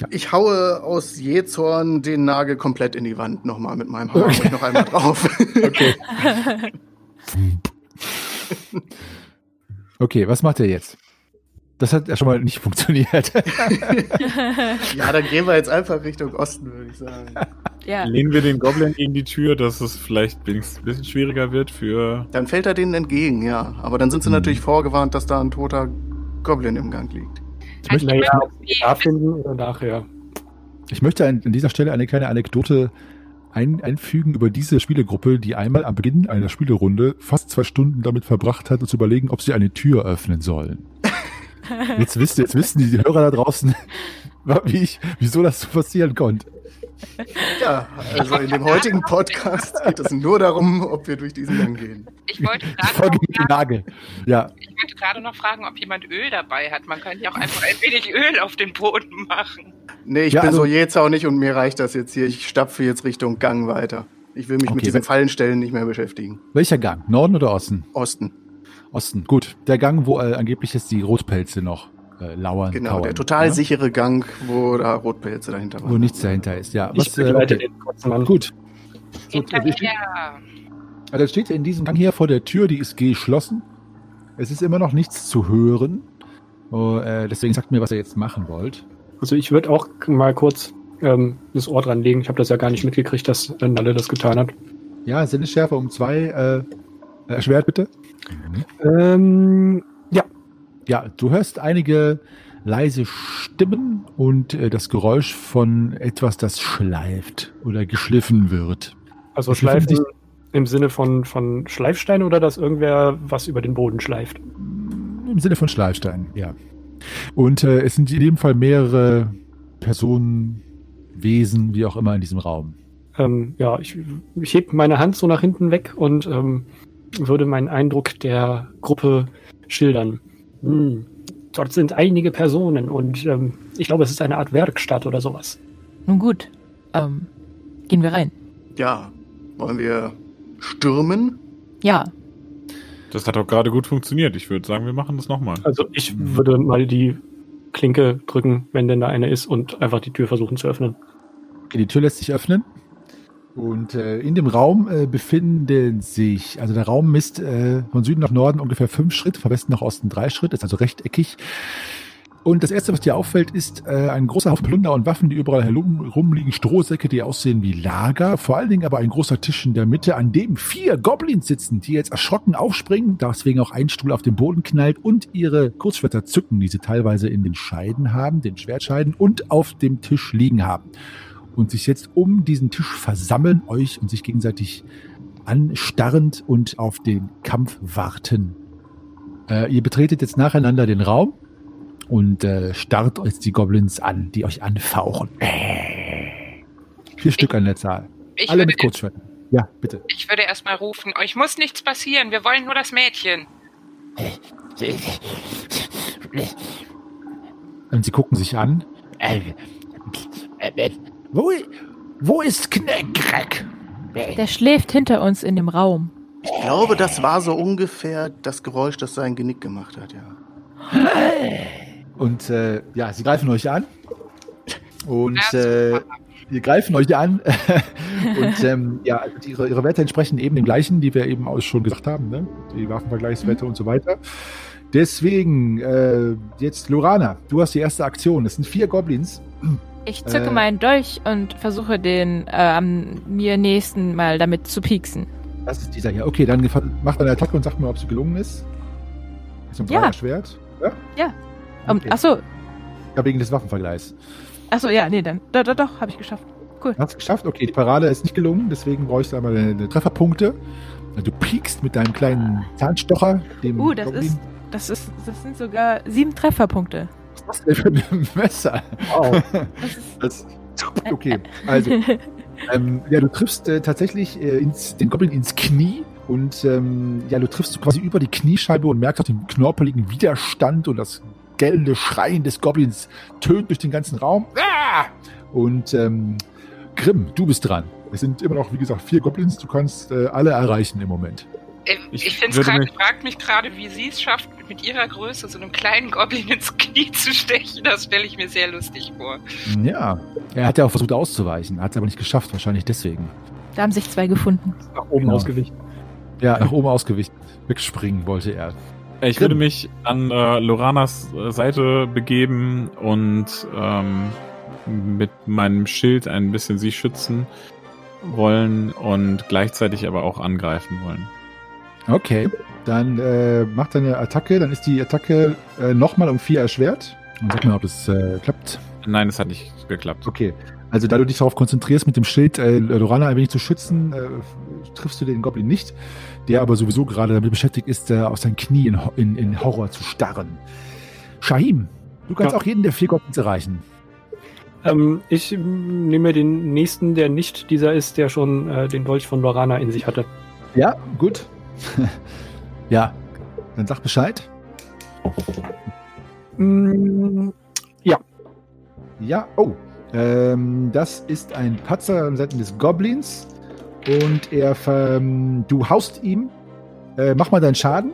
Ja. Ich haue aus Jezorn den Nagel komplett in die Wand nochmal mit meinem Hammer und noch einmal drauf. Okay. okay, was macht ihr jetzt? Das hat ja schon mal nicht funktioniert. ja, dann gehen wir jetzt einfach Richtung Osten, würde ich sagen. Ja. Lehnen wir den Goblin gegen die Tür, dass es vielleicht wenigstens ein bisschen schwieriger wird für. Dann fällt er denen entgegen, ja. Aber dann sind sie Hm. natürlich vorgewarnt, dass da ein toter Goblin im Gang liegt. Ich möchte, Naja, ob sie da finden oder nachher. ich möchte an, dieser Stelle eine kleine Anekdote ein, einfügen über diese Spielegruppe, die einmal am Beginn einer Spielerunde fast zwei Stunden damit verbracht hat, uns zu überlegen, ob sie eine Tür öffnen sollen. Jetzt, wisst, jetzt wissen die Hörer da draußen, wie ich, wieso das so passieren konnte. Ja, also in dem heutigen Podcast geht es nur darum, ob wir durch diesen Gang gehen. Ich wollte gerade Folge noch, Nagel. Ja, ich wollte gerade noch fragen, ob jemand Öl dabei hat. Man könnte ja auch einfach ein wenig Öl auf den Boden machen. Nee, ich Ja, bin also- so jetzt auch nicht und mir reicht das jetzt hier. Ich stapfe jetzt Richtung Gang weiter. Ich will mich Okay, mit diesen Fallenstellen nicht mehr beschäftigen. welcher Gang? Norden oder Osten? Osten. Osten, gut. Der Gang, wo äh, angeblich jetzt die Rotpelze noch äh, lauern. Genau, kauern, der total ja? sichere Gang, wo da Rotpelze dahinter waren. Wo nichts dahinter ist, ja. Ich begleite den kurzen Mann. Gut. Gut, also Hinterher. Also jetzt steht in diesem Gang hier vor der Tür, die ist geschlossen. Es ist immer noch nichts zu hören. Oh, äh, deswegen sagt mir, was ihr jetzt machen wollt. Also ich würde auch mal kurz ähm, das Ohr dran legen. Ich habe das ja gar nicht mitgekriegt, dass äh, Nalle das getan hat. Ja, Sinnesschärfe um zwei. Äh, erschwert bitte. Ähm, ja, Ja, du hörst einige leise Stimmen und äh, das Geräusch von etwas, das schleift oder geschliffen wird. also Ich befinde schleifen im Sinne von, von Schleifstein oder dass irgendwer was über den Boden schleift. Im Sinne von Schleifstein, ja. Und äh, es sind in jedem Fall mehrere Personen, Wesen, wie auch immer in diesem Raum. Ähm, ja, ich, ich heb meine Hand so nach hinten weg und ähm, würde meinen Eindruck der Gruppe schildern. Hm, dort sind einige Personen und ähm, ich glaube, es ist eine Art Werkstatt oder sowas. Nun gut, ähm, gehen wir rein. Ja, wollen wir stürmen? Ja, Das hat auch gerade gut funktioniert. Ich würde sagen, wir machen das nochmal. Also ich würde mal die Klinke drücken, wenn denn da eine ist, und einfach die Tür versuchen zu öffnen. Okay, die Tür lässt sich öffnen. Und äh, in dem Raum äh, befinden sich, also der Raum misst äh, von Süden nach Norden ungefähr fünf Schritt, von Westen nach Osten drei Schritt, ist also rechteckig. Und das erste, was dir auffällt, ist äh, ein großer Haufen Plunder und Waffen, die überall herum, rumliegen, Strohsäcke, die aussehen wie Lager, vor allen Dingen aber ein großer Tisch in der Mitte, an dem vier Goblins sitzen, die jetzt erschrocken aufspringen, deswegen auch ein Stuhl auf den Boden knallt und ihre Kurzschwerter zücken, die sie teilweise in den Scheiden haben, den Schwertscheiden und auf dem Tisch liegen haben und sich jetzt um diesen Tisch versammeln, euch und sich gegenseitig anstarrend und auf den Kampf warten. Äh, ihr betretet jetzt nacheinander den Raum und äh, starrt jetzt die Goblins an, die euch anfauchen. Äh. Vier Stück an der Zahl. Ich Alle mit Kurzschwertern. Ja, bitte. ich würde erstmal rufen, euch muss nichts passieren, wir wollen nur das Mädchen. Und sie gucken sich an. Wo, wo ist Kneckrack? der schläft hinter uns in dem Raum. Ich glaube, das war so ungefähr das Geräusch, das sein Genick gemacht hat, ja. Und äh, ja, sie greifen euch an. Und Ja, äh, die greifen euch an. und ähm, ja, also ihre, ihre Werte entsprechen eben den gleichen, die wir eben auch schon gesagt haben, ne? Die Waffenvergleichswerte und so weiter. Deswegen, äh, jetzt Lorana, du hast die erste Aktion. Es sind vier Goblins. Ich zücke Äh. meinen Dolch und versuche den äh, am mir nächsten Mal damit zu pieksen. Das ist dieser hier. Okay, dann gefa- macht eine Attacke und sagt mir, ob sie gelungen ist. Ist ein Ja. Schwert. Ja? Um, Okay. Achso, Ja, wegen des Waffenvergleichs. achso, ja, nee, dann. Doch, doch, doch, habe ich geschafft. Hast es geschafft? Okay, die Parade ist nicht gelungen, deswegen brauchst du einmal deine Trefferpunkte. Du piekst mit deinem kleinen Zahnstocher, dem Uh, das Goblin. ist, das ist, das sind sogar sieben Trefferpunkte. Was ist denn für ein Messer? Wow. Das Das, okay, also, ähm, ja, du triffst äh, tatsächlich äh, ins, den Goblin ins Knie und ähm, ja, du triffst quasi über die Kniescheibe und merkst auch den knorpeligen Widerstand und das gellende Schreien des Goblins tönt durch den ganzen Raum. Ah! Und ähm, Grimm, du bist dran. Es sind immer noch, wie gesagt, vier Goblins. Du kannst äh, alle erreichen im Moment. Äh, Ich Ich, finde gerade, mich- fragt mich gerade, wie sie es schafft, mit ihrer Größe so einem kleinen Goblin ins Knie zu stechen. Das stelle ich mir sehr lustig vor. Ja, er hat ja auch versucht auszuweichen, hat es aber nicht geschafft, wahrscheinlich deswegen. da haben sich zwei gefunden. Nach oben Genau. ausgewichen. Ja, nach oben ausgewichen. Wegspringen wollte er. Ich würde mich an äh, Loranas äh, Seite begeben und ähm, mit meinem Schild ein bisschen sie schützen wollen und gleichzeitig aber auch angreifen wollen. Okay, dann äh, macht er eine Attacke. Dann ist die Attacke äh, nochmal um vier erschwert. Und sag mal, ob es äh, klappt. Nein, es hat nicht geklappt. Okay. Also da du dich darauf konzentrierst, mit dem Schild äh, Lorana ein wenig zu schützen, äh, triffst du den Goblin nicht, der aber sowieso gerade damit beschäftigt ist, äh, auf sein Knie in, in, in Horror zu starren. Shahim, du kannst Ja. auch jeden der vier Goblins erreichen. Ähm, ich nehme den nächsten, der nicht dieser ist, der schon äh, den Dolch von Lorana in sich hatte. Ja, gut. ja, dann sag Bescheid. Mm, Ja, oh. Ähm, das ist ein Patzer an Seiten des Goblins. Und er, ver- ähm, du haust ihm. Äh, mach mal deinen Schaden.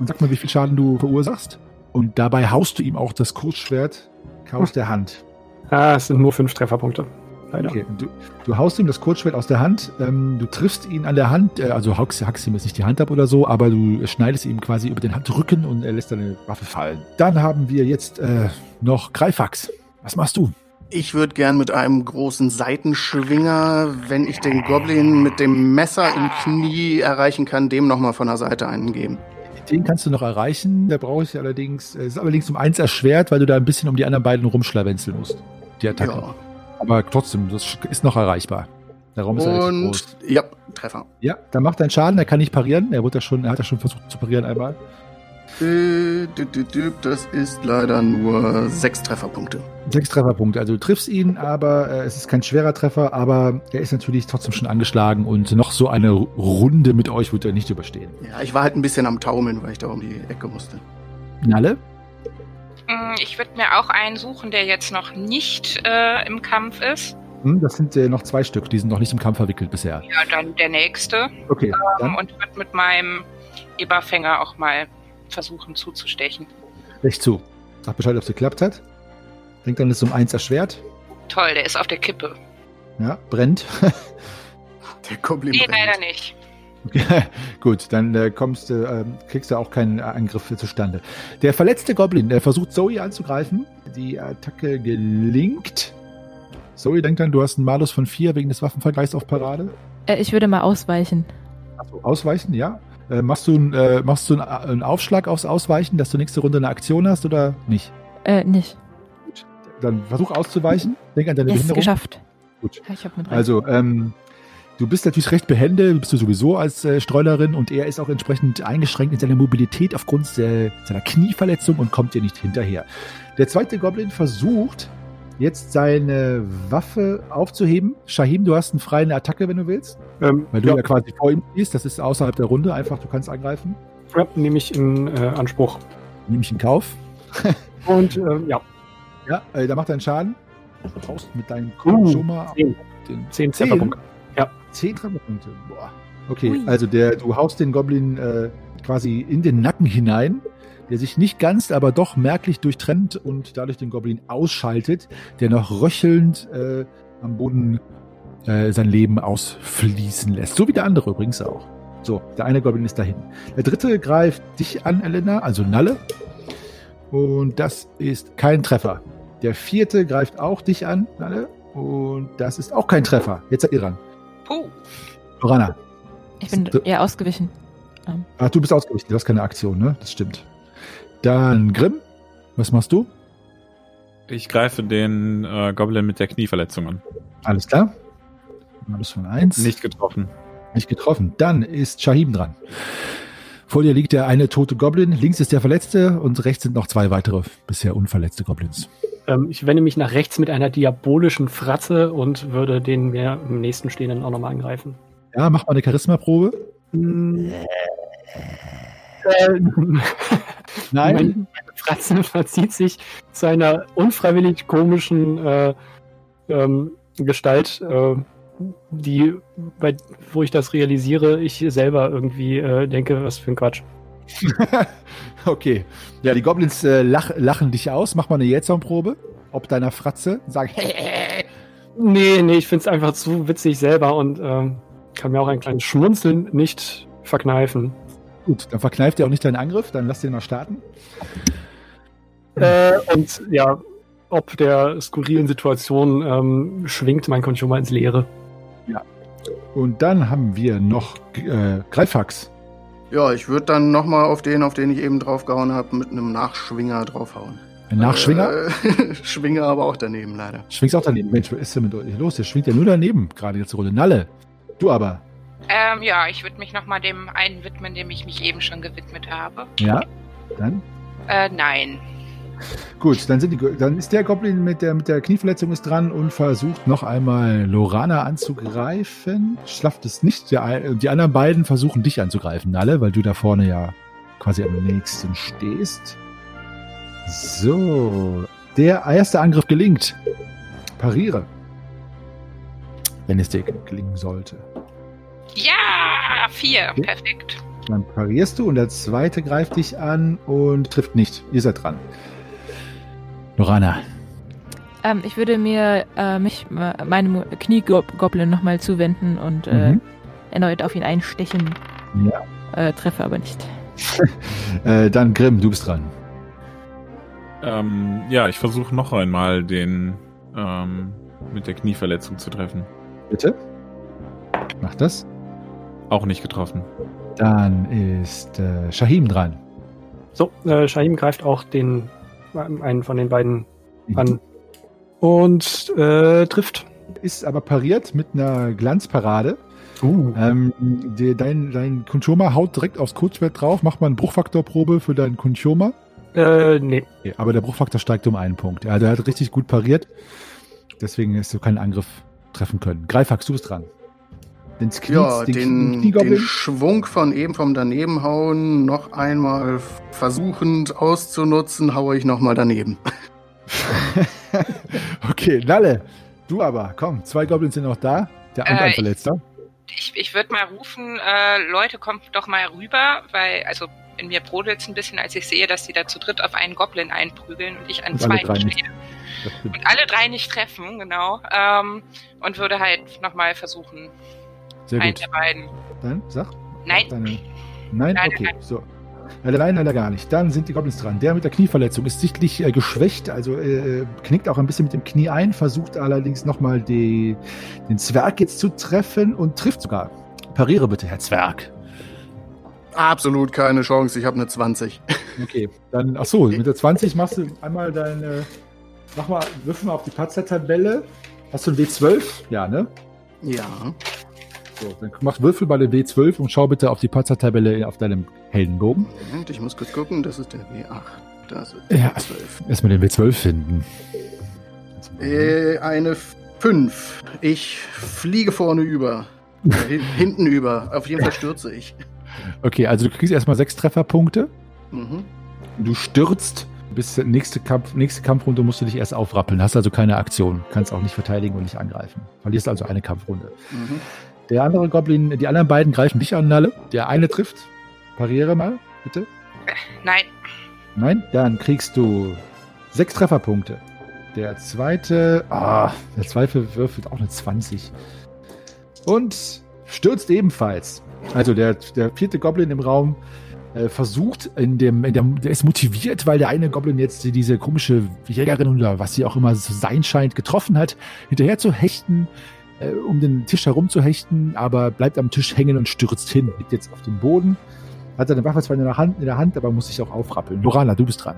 Und sag mal, wie viel Schaden du verursachst. Und dabei haust du ihm auch das Kurzschwert aus der Hand. ah, es sind nur fünf Trefferpunkte. Leider. Okay, du, du haust ihm das Kurzschwert aus der Hand. Ähm, du triffst ihn an der Hand. Äh, also hackst, hackst ihm jetzt nicht die Hand ab oder so, aber du schneidest ihm quasi über den Handrücken und er lässt deine Waffe fallen. Dann haben wir jetzt äh, noch Greifax. Was machst du? Ich würde gern mit einem großen Seitenschwinger, wenn ich den Goblin mit dem Messer im Knie erreichen kann, dem nochmal von der Seite einen geben. Den kannst du noch erreichen. Da brauche ich allerdings, es ist allerdings um eins erschwert, weil du da ein bisschen um die anderen beiden rumschlawenzeln musst. Die Attacke. Ja. Aber trotzdem, das ist noch erreichbar. Der Raum ist Und groß. ja, Treffer. Ja, dann macht er einen Schaden, er kann nicht parieren. Er, wurde ja schon, er hat ja schon versucht zu parieren einmal. Das ist leider nur sechs Trefferpunkte. Sechs Trefferpunkte. Also du triffst ihn, aber äh, es ist kein schwerer Treffer, aber er ist natürlich trotzdem schon angeschlagen und noch so eine Runde mit euch wird er nicht überstehen. Ja, ich war halt ein bisschen am Taumeln, weil ich da um die Ecke musste. Nalle? Mm, Ich würde mir auch einen suchen, der jetzt noch nicht äh, im Kampf ist. Hm, das sind äh, noch zwei Stück, die sind noch nicht im Kampf verwickelt bisher. Ja, dann der nächste. Okay, dann Und würde mit meinem Eberfänger auch mal versuchen zuzustechen. recht zu. Sag Bescheid, ob es geklappt hat. Denkt dann, es ist um eins erschwert. Toll, der ist auf der Kippe. Ja, brennt. Der Goblin Nee, leider nicht. Gut, dann äh, kommst, ähm, kriegst du auch keinen äh, Angriff zustande. Der verletzte Goblin, der versucht Zoe anzugreifen. Die Attacke gelingt. Zoe denkt dann, du hast einen Malus von vier wegen des Waffenvergleichs auf Parade. Äh, ich würde mal ausweichen. Achso, ausweichen, ja. Äh, machst du, äh, machst du einen, Aufschlag aufs Ausweichen, dass du nächste Runde eine Aktion hast oder nicht? Äh, nicht. Dann versuch auszuweichen. Denk an deine Yes, Behinderung. geschafft. Gut. Ich hab eine drei. Also, ähm, du bist natürlich recht behende, bist du sowieso als äh, Streulerin und er ist auch entsprechend eingeschränkt in seiner Mobilität aufgrund äh, seiner Knieverletzung und kommt dir nicht hinterher. Der zweite Goblin versucht jetzt seine Waffe aufzuheben. Shahim, du hast eine freie Attacke, wenn du willst, Ähm, weil du ja, ja quasi vor ihm stehst. Das ist außerhalb der Runde, einfach, du kannst angreifen. ja, nehme ich in äh, Anspruch. Nehme ich in Kauf. Und ähm, ja, Ja, äh, da macht er einen Schaden. Du brauchst mit deinem Uh, schon mal zehn. den zehn Zehn? Trefferpunkte. Zehn Trefferpunkte. Boah. Okay, Ui. also der, du haust den Goblin äh, quasi in den Nacken hinein, der sich nicht ganz, aber doch merklich durchtrennt und dadurch den Goblin ausschaltet, der noch röchelnd äh, am Boden äh, sein Leben ausfließen lässt. So wie der andere übrigens auch. So, der eine Goblin ist dahin. Der dritte greift dich an, Elena, also Nalle. Und das ist kein Treffer. Der vierte greift auch dich an, Nalle. Und das ist auch kein Treffer. Jetzt seid ihr dran. Puh. Lorana. ich bin eher ausgewichen. Ach, du bist ausgewichen, du hast keine Aktion, ne? Das stimmt. Dann Grimm, was machst du? Ich greife den äh, Goblin mit der Knieverletzung an. Alles klar. Alles von eins. Nicht getroffen. Nicht getroffen. Dann ist Shahim dran. Vor dir liegt der eine tote Goblin, links ist der Verletzte und rechts sind noch zwei weitere bisher unverletzte Goblins. Ähm, ich wende mich nach rechts mit einer diabolischen Fratze und würde den mir im nächsten Stehenden auch nochmal angreifen. Ja, mach mal eine Charisma-Probe. Hm. Äh, Meine Fratze verzieht sich zu einer unfreiwillig komischen äh, ähm, Gestalt, äh, die, bei, wo ich das realisiere, ich selber irgendwie äh, denke, was für ein Quatsch. okay. Ja, die Goblins äh, lach, lachen dich aus. Mach mal eine Jetson-Probe. Ob deiner Fratze. Sag, Nee, nee, ich finde es einfach zu witzig selber und ähm, kann mir auch ein kleines Schmunzeln nicht verkneifen. gut, dann verkneift ihr auch nicht deinen Angriff. Dann lass den mal starten. Äh, und ja, ob der skurrilen Situation ähm, schwingt mein Consumer ins Leere. Und dann haben wir noch äh, Greifax. Ja, ich würde dann nochmal auf den, auf den ich eben draufgehauen habe, mit einem Nachschwinger draufhauen. Ein Nachschwinger? Äh, Schwinger aber auch daneben, leider. Schwingst auch daneben. Mensch, was ist denn mit euch los? Der schwingt ja nur daneben, gerade jetzt Runde. Nalle. Du aber. Ähm, ja, ich würde mich nochmal dem einen widmen, dem ich mich eben schon gewidmet habe. Ja. Dann? Äh, nein. Gut, dann, sind die, dann ist der Goblin mit der, mit der Knieverletzung ist dran und versucht noch einmal Lorana anzugreifen. Schlafft es nicht. Der, die anderen beiden versuchen dich anzugreifen, Nalle, weil du da vorne ja quasi am nächsten stehst. So, der erste Angriff gelingt. Pariere. Wenn es dir gelingen sollte. Ja, vier. Okay. Perfekt. Dann parierst du und der zweite greift dich an und trifft nicht. Ihr seid dran. Lorana. Ähm, ich würde mir äh, mich äh, meinem Kniegoblin nochmal zuwenden und äh, Mhm. erneut auf ihn einstechen. Ja. Äh, treffe aber nicht. Äh, dann Grimm, du bist dran. Ähm, ja, ich versuche noch einmal den ähm, mit der Knieverletzung zu treffen. Bitte. Mach das. Auch nicht getroffen. Dann ist äh, Shahim dran. So, äh, Shahim greift auch den einen von den beiden Mhm. an und äh, trifft. Ist aber pariert mit einer Glanzparade. Uh. Ähm, die, dein, dein Kunchoma haut direkt aufs Kurzschwert drauf. Mach mal eine Bruchfaktorprobe für deinen Kunchoma. Äh, nee. Aber der Bruchfaktor steigt um einen Punkt. Ja, der hat richtig gut pariert. Deswegen hast du keinen Angriff treffen können. Greifax, du bist dran. Den, Knie, Ja, den, den, den. Schwung von eben vom Danebenhauen noch einmal versuchend auszunutzen, haue ich nochmal daneben. okay, Nalle. Du aber, komm, zwei Goblins sind noch da. Der und Äh, ein Verletzter. Ich, ich würde mal rufen, äh, Leute, kommt doch mal rüber, weil, also in mir brodelt es ein bisschen, als ich sehe, dass die da zu dritt auf einen Goblin einprügeln und ich an Und zwei stehe. Und alle drei nicht treffen, genau. Ähm, und würde halt nochmal versuchen, Sehr einen gut. der beiden. Dann sag. Nein, Deine, nein? Nein, okay, so. Leider nein, leider gar nicht. Dann sind die Goblins dran. Der mit der Knieverletzung ist sichtlich äh, geschwächt, also äh, knickt auch ein bisschen mit dem Knie ein, versucht allerdings nochmal den Zwerg jetzt zu treffen und trifft sogar. Pariere bitte, Herr Zwerg. Absolut keine Chance, ich habe eine 20. Okay, dann, ach so, mit der 20 machst du einmal deine, mach mal, wirf mal auf die Patzer-Tabelle. Hast du ein W12? Ja, ne? Ja. So, dann mach Würfel bei der W12 und schau bitte auf die Patzer-Tabelle auf deinem Heldenbogen. Moment, ich muss kurz gucken, das ist der W8. Das ist Ja. der 12. Erstmal den W12 finden. Äh, eine 5. Ich fliege vorne über. Äh, hin- hinten über. Auf jeden Fall stürze ich. Okay, also du kriegst erstmal sechs Trefferpunkte. Mhm. Du stürzt. Bis nächste, Kampf, nächste Kampfrunde musst du dich erst aufrappeln. Hast also keine Aktion. Kannst auch nicht verteidigen und nicht angreifen. Verlierst also eine Kampfrunde. Mhm. Der andere Goblin, die anderen beiden greifen dich an, Nalle. Der eine trifft. Pariere mal, bitte. nein. Nein, dann kriegst du sechs Trefferpunkte. Der zweite, ah, der zweite würfelt auch eine 20. Und stürzt ebenfalls. Also der, der vierte Goblin im Raum äh, versucht, in dem, in dem, der ist motiviert, weil der eine Goblin jetzt diese komische Jägerin oder was sie auch immer zu sein scheint, getroffen hat, hinterher zu hechten, äh, um den Tisch herum zu hechten, aber bleibt am Tisch hängen und stürzt hin, liegt jetzt auf dem Boden. Hat seine Waffe zwar in der Hand, in der Hand aber muss sich auch aufrappeln. Lorana, du bist dran.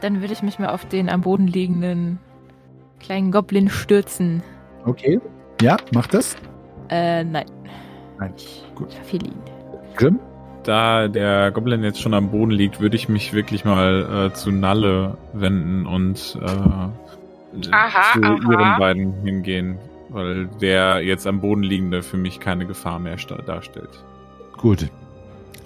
Dann würde ich mich mal auf den am Boden liegenden kleinen Goblin stürzen. Okay. Ja, mach das. Äh, nein. Nein. Ich Gut. verfehle ihn. Grimm. Da der Goblin jetzt schon am Boden liegt, würde ich mich wirklich mal äh, zu Nalle wenden und äh, Aha, zu aha. ihren beiden hingehen, weil der jetzt am Boden liegende für mich keine Gefahr mehr darstellt. Gut.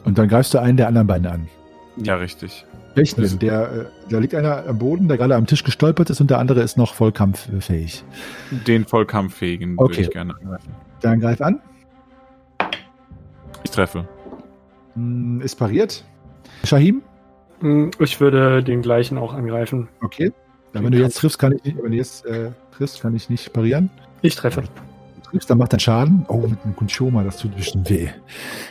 Und dann greifst du einen der anderen beiden an. Ja, richtig. Welchen Das- denn? Der, äh, da liegt einer am Boden, der gerade am Tisch gestolpert ist und der andere ist noch vollkampffähig. Den vollkampffähigen Okay. würde ich gerne angreifen. Dann greif an. Ich treffe. Hm, Ist pariert. Shahim? Hm, Ich würde den gleichen auch angreifen. Okay. Wenn du jetzt triffst, kann ich nicht, wenn du jetzt äh, triffst, kann ich nicht parieren. Ich treffe. Du triffst, dann macht er Schaden. Oh, mit einem Kunchoma, das tut bestimmt weh.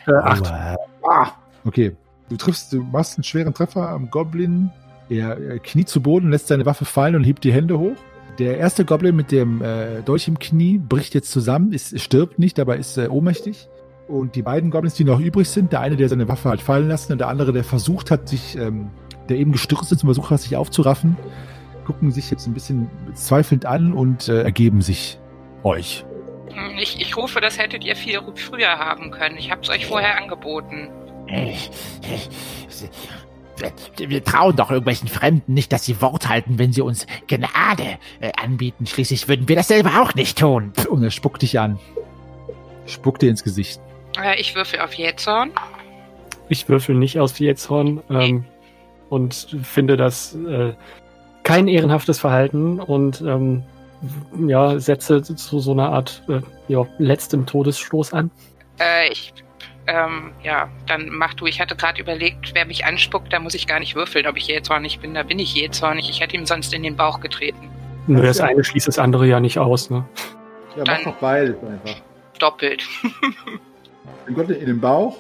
Äh, acht. Ah. Okay. Du triffst, du machst einen schweren Treffer am Goblin. Er, er kniet zu Boden, lässt seine Waffe fallen und hebt die Hände hoch. Der erste Goblin mit dem äh, Dolch im Knie bricht jetzt zusammen, ist, stirbt nicht, aber ist äh, ohnmächtig. Und die beiden Goblins, die noch übrig sind, der eine, der seine Waffe hat fallen lassen und der andere, der versucht hat, sich, ähm, der eben gestürzt ist und versucht hat, sich aufzuraffen, gucken sich jetzt ein bisschen zweifelnd an und äh, ergeben sich euch. Hm, Ich, ich rufe, das hättet ihr viel früher haben können. Ich habe es euch vorher angeboten. Wir trauen doch irgendwelchen Fremden nicht, dass sie Wort halten, wenn sie uns Gnade äh, anbieten. Schließlich würden wir das selber auch nicht tun. Und er spuckt dich an. Spuckt dir ins Gesicht. Äh, ich würfel auf Jähzorn. Ich würfel nicht aus Jähzorn ähm, und finde das äh, kein ehrenhaftes Verhalten und ähm, ja, setze zu so einer Art äh, ja, letztem Todesstoß an. Äh, ich, ähm, ja, dann mach du. Ich hatte gerade überlegt, wer mich anspuckt, da muss ich gar nicht würfeln, ob ich jähzornig bin. Da bin ich jähzornig. Ich hätte ihm sonst in den Bauch getreten. Nur das eine schließt das andere ja nicht aus. Ne? Ja, Dann- mach doch beides einfach. Doppelt. Den Gott in den Bauch.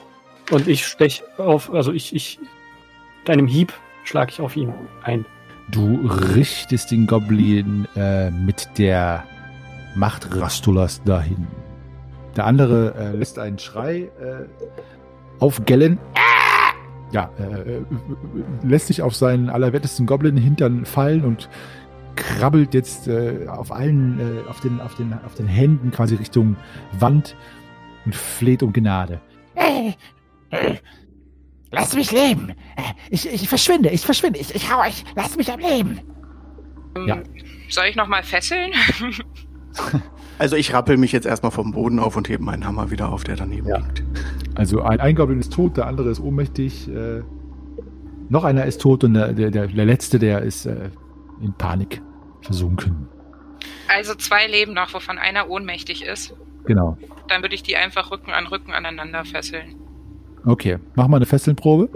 Und ich stech auf, also ich, ich, deinem Hieb schlage ich auf ihn ein. Du richtest den Goblin äh, mit der Macht Rastulas dahin. Der andere äh, lässt einen Schrei äh, aufgellen. Ja, äh, äh, lässt sich auf seinen allerwertesten Goblin-Hintern fallen und krabbelt jetzt äh, auf allen, äh, auf, den, auf, den, auf den Händen quasi Richtung Wand und fleht um Gnade. Lass mich leben. Äh, Ich, ich verschwinde, ich verschwinde. Ich, ich hau euch. Lasst mich am Leben. Ja. Ähm, Soll ich nochmal fesseln? Also ich rappel mich jetzt erstmal vom Boden auf und hebe meinen Hammer wieder auf, der daneben Ja. liegt. Also ein, ein Goblin ist tot, der andere ist ohnmächtig. Äh, noch einer ist tot und der, der, der, der letzte, der ist äh, in Panik versunken. Also zwei leben noch, wovon einer ohnmächtig ist. Genau. Dann würde ich die einfach Rücken an Rücken aneinander fesseln. Okay, mach mal eine Fesselnprobe.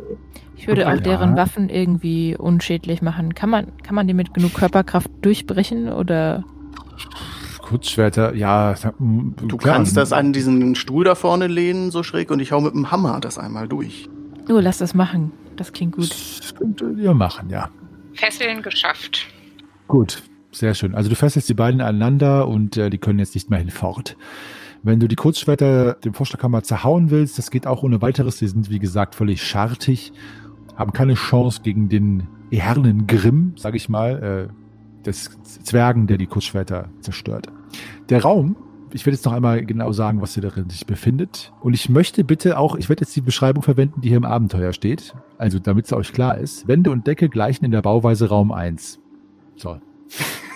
Ich würde Ja. auch deren Waffen irgendwie unschädlich machen. Kann man, kann man die mit genug Körperkraft durchbrechen oder Kurzschwerter, ja. mm, Du klar. kannst das an diesen Stuhl da vorne lehnen, so schräg, und ich hau mit dem Hammer das einmal durch. Oh, lass das machen. Das klingt gut. Das könntet ihr machen, ja. Fesseln geschafft. Gut, sehr schön. Also du fesselst die beiden aneinander und äh, die können jetzt nicht mehr hinfort. Wenn du die Kurzschwerter dem Vorschlaghammer zerhauen willst, das geht auch ohne weiteres. Die sind, wie gesagt, völlig schartig, haben keine Chance gegen den ehernen Grimm, sag ich mal, äh, des Zwergen, der die Kurzschwerter zerstört. Der Raum, ich werde jetzt noch einmal genau sagen, was hier darin sich befindet. Und ich möchte bitte auch, ich werde jetzt die Beschreibung verwenden, die hier im Abenteuer steht. Also, damit es euch klar ist. Wände und Decke gleichen in der Bauweise Raum 1. So.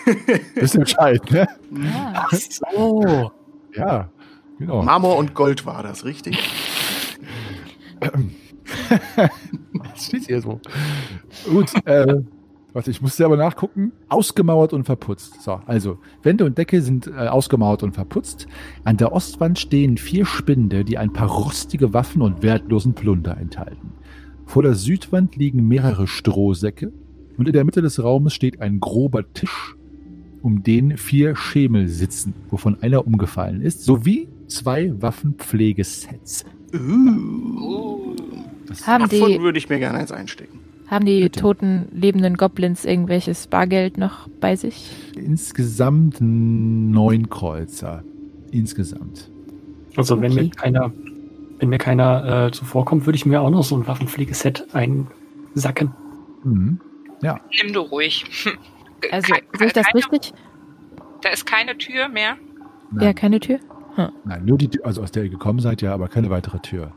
Wisst ihr Bescheid, ne? Ah, Oh, Ja, genau. Marmor und Gold war das, richtig? Das steht hier so. Gut, äh, warte, ich musste aber nachgucken. Ausgemauert und verputzt. So, also, Wände und Decke sind äh, ausgemauert und verputzt. An der Ostwand stehen vier Spinde, die ein paar rostige Waffen und wertlosen Plunder enthalten. Vor der Südwand liegen mehrere Strohsäcke und in der Mitte des Raumes steht ein grober Tisch, um den vier Schemel sitzen, wovon einer umgefallen ist, sowie zwei Waffenpflegesets. Uh, Das haben davon die, würde ich mir gerne eins einstecken. haben die Bitte. toten, lebenden Goblins irgendwelches Bargeld noch bei sich? Insgesamt neun Kreuzer. Insgesamt. also wenn Okay. mir keiner, wenn mir keiner äh, zuvorkommt, würde ich mir auch noch so ein Waffenpflegeset einsacken. Mhm. Nimm du ruhig. Also, Kein- sehe ich das keine- richtig? Da ist keine Tür mehr. Nein, Ja, keine Tür? Nein, nur die, also aus der ihr gekommen seid, ja, aber keine weitere Tür.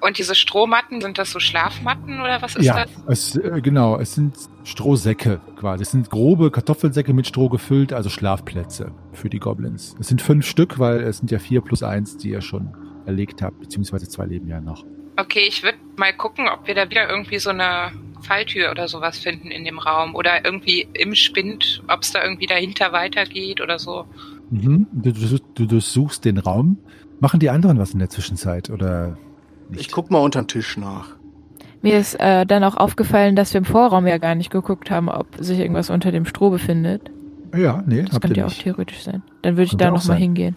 Und diese Strohmatten, sind das so Schlafmatten oder was ist ja, das? es, äh, genau, es sind Strohsäcke quasi. Es sind grobe Kartoffelsäcke mit Stroh gefüllt, also Schlafplätze für die Goblins. Es sind fünf Stück, weil es sind ja vier plus eins, die ihr schon erlegt habt, beziehungsweise zwei leben ja noch. Okay, ich würde mal gucken, ob wir da wieder irgendwie so eine Falltür oder sowas finden in dem Raum. Oder irgendwie im Spind, ob es da irgendwie dahinter weitergeht oder so. Mhm. Du, du, du durchsuchst den Raum. Machen die anderen was in der Zwischenzeit oder nicht? Ich guck mal unterm Tisch nach. Mir ist äh, dann auch aufgefallen, dass wir im Vorraum ja gar nicht geguckt haben, ob sich irgendwas unter dem Stroh befindet. ja, nee, Das könnte ja auch theoretisch sein. Dann würde ich da nochmal hingehen.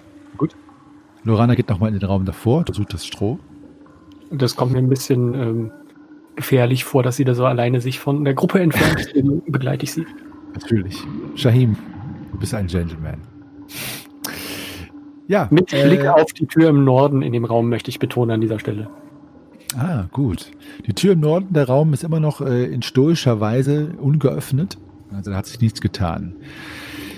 Lorana geht nochmal in den Raum davor, untersucht das Stroh. Das kommt mir ein bisschen ähm, gefährlich vor, dass sie da so alleine sich von der Gruppe entfernt. Deswegen begleite ich sie. Natürlich. Shahim. Du bist ein Gentleman. Ja. Mit äh, Blick auf die Tür im Norden in dem Raum möchte ich betonen an dieser Stelle. Ah, gut. Die Tür im Norden, der Raum ist immer noch äh, in stoischer Weise ungeöffnet. Also da hat sich nichts getan.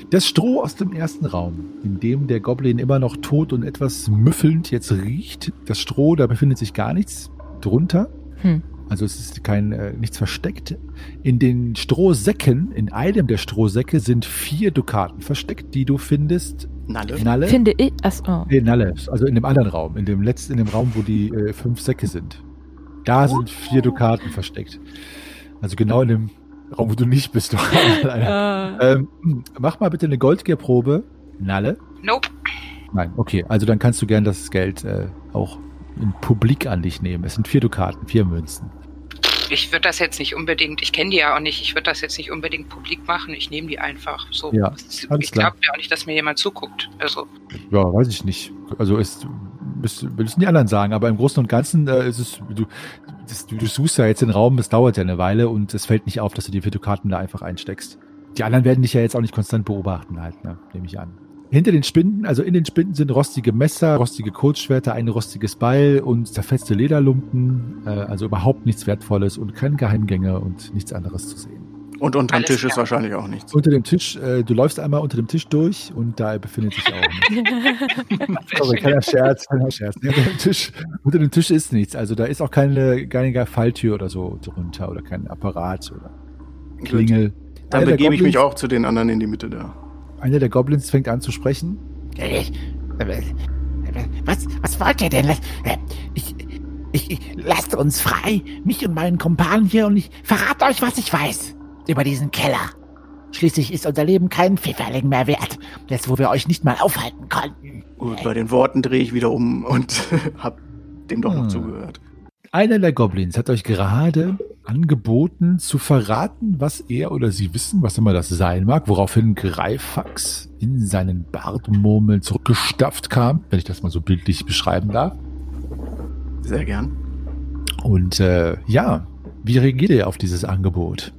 Das Stroh aus dem ersten Raum, in dem der Goblin immer noch tot und etwas müffelnd jetzt riecht. Das Stroh, da befindet sich gar nichts drunter. Hm. Also es ist kein äh, nichts versteckt. In den Strohsäcken, in einem der Strohsäcke sind vier Dukaten versteckt, die du findest. Nalle. Nalle. Finde ich. Achso. Nee, Nalle. Also in dem anderen Raum, in dem letzten, in dem Raum, wo die äh, fünf Säcke sind. Da sind vier Dukaten versteckt. Also genau in dem Raum, wo du nicht bist. Du Äh, ähm, mach mal bitte eine Goldgierprobe. Nalle. Nope. Nein, okay. Also dann kannst du gern das Geld äh, auch in Publik an dich nehmen. Es sind vier Dukaten, vier Münzen. Ich würde das jetzt nicht unbedingt, ich kenne die ja auch nicht, ich würde das jetzt nicht unbedingt publik machen, ich nehme die einfach so. Ja, ich glaube ja auch nicht, dass mir jemand zuguckt. Also, Ja, weiß ich nicht. Also es müssen müssen die anderen sagen, aber im Großen und Ganzen äh, ist es, du, das, du, du suchst ja jetzt den Raum, das dauert ja eine Weile und es fällt nicht auf, dass du die vier Dukaten da einfach einsteckst. Die anderen werden dich ja jetzt auch nicht konstant beobachten halt, ne? nehme ich an. Hinter den Spinden, also in den Spinden sind rostige Messer, rostige Kurzschwerter, ein rostiges Beil und zerfetzte Lederlumpen, äh, also überhaupt nichts Wertvolles und keine Geheimgänge und nichts anderes zu sehen. Und unterm Alles Tisch ist klar. wahrscheinlich auch nichts. Unter dem Tisch, äh, du läufst einmal unter dem Tisch durch und da befindet sich auch nichts. Sorry, keiner Scherz, keiner Scherz. Nee, unter, dem Tisch, unter dem Tisch ist nichts. Also da ist auch keine, keine Falltür oder so drunter oder kein Apparat oder Klingel. Dann Einer begebe ich mich auch zu den anderen in die Mitte da. Einer der Goblins fängt an zu sprechen. Was, was wollt ihr denn? Äh, Ich, ich, ich, lasst uns frei, mich und meinen Kumpanen hier, und ich verrate euch, was ich weiß über diesen Keller. Schließlich ist unser Leben kein Pfifferling mehr wert, jetzt wo wir euch nicht mal aufhalten konnten. Gut, bei den Worten drehe ich wieder um und hab dem doch noch Hm. zugehört. Einer der Goblins hat euch gerade angeboten zu verraten, was er oder sie wissen, was immer das sein mag, woraufhin Greifax in seinen Bartmurmeln zurückgestafft kam, wenn ich das mal so bildlich beschreiben darf. Sehr gern. Und äh, ja, wie reagiert ihr auf dieses Angebot?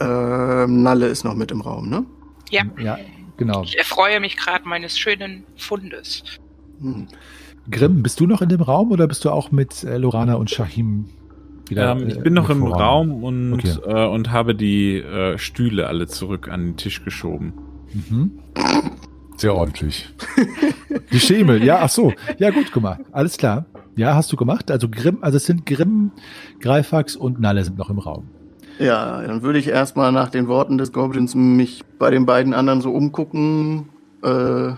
Ähm, Nalle ist noch mit im Raum, ne? ja, Ja, genau. ich erfreue mich gerade meines schönen Fundes. Hm. Grimm, bist du noch in dem Raum oder bist du auch mit äh, Lorana und Shahim wieder? Ähm, ich äh, bin noch im voran? Raum und, Okay. äh, und habe die äh, Stühle alle zurück an den Tisch geschoben. Mhm. Sehr ordentlich. Die Schemel, ja, ach so. Ja, gut gemacht. Alles klar. Ja, hast du gemacht. Also Grimm, also es sind Grimm, Greifax und Nalle sind noch im Raum. Ja, dann würde ich erstmal nach den Worten des Goblins mich bei den beiden anderen so umgucken, äh,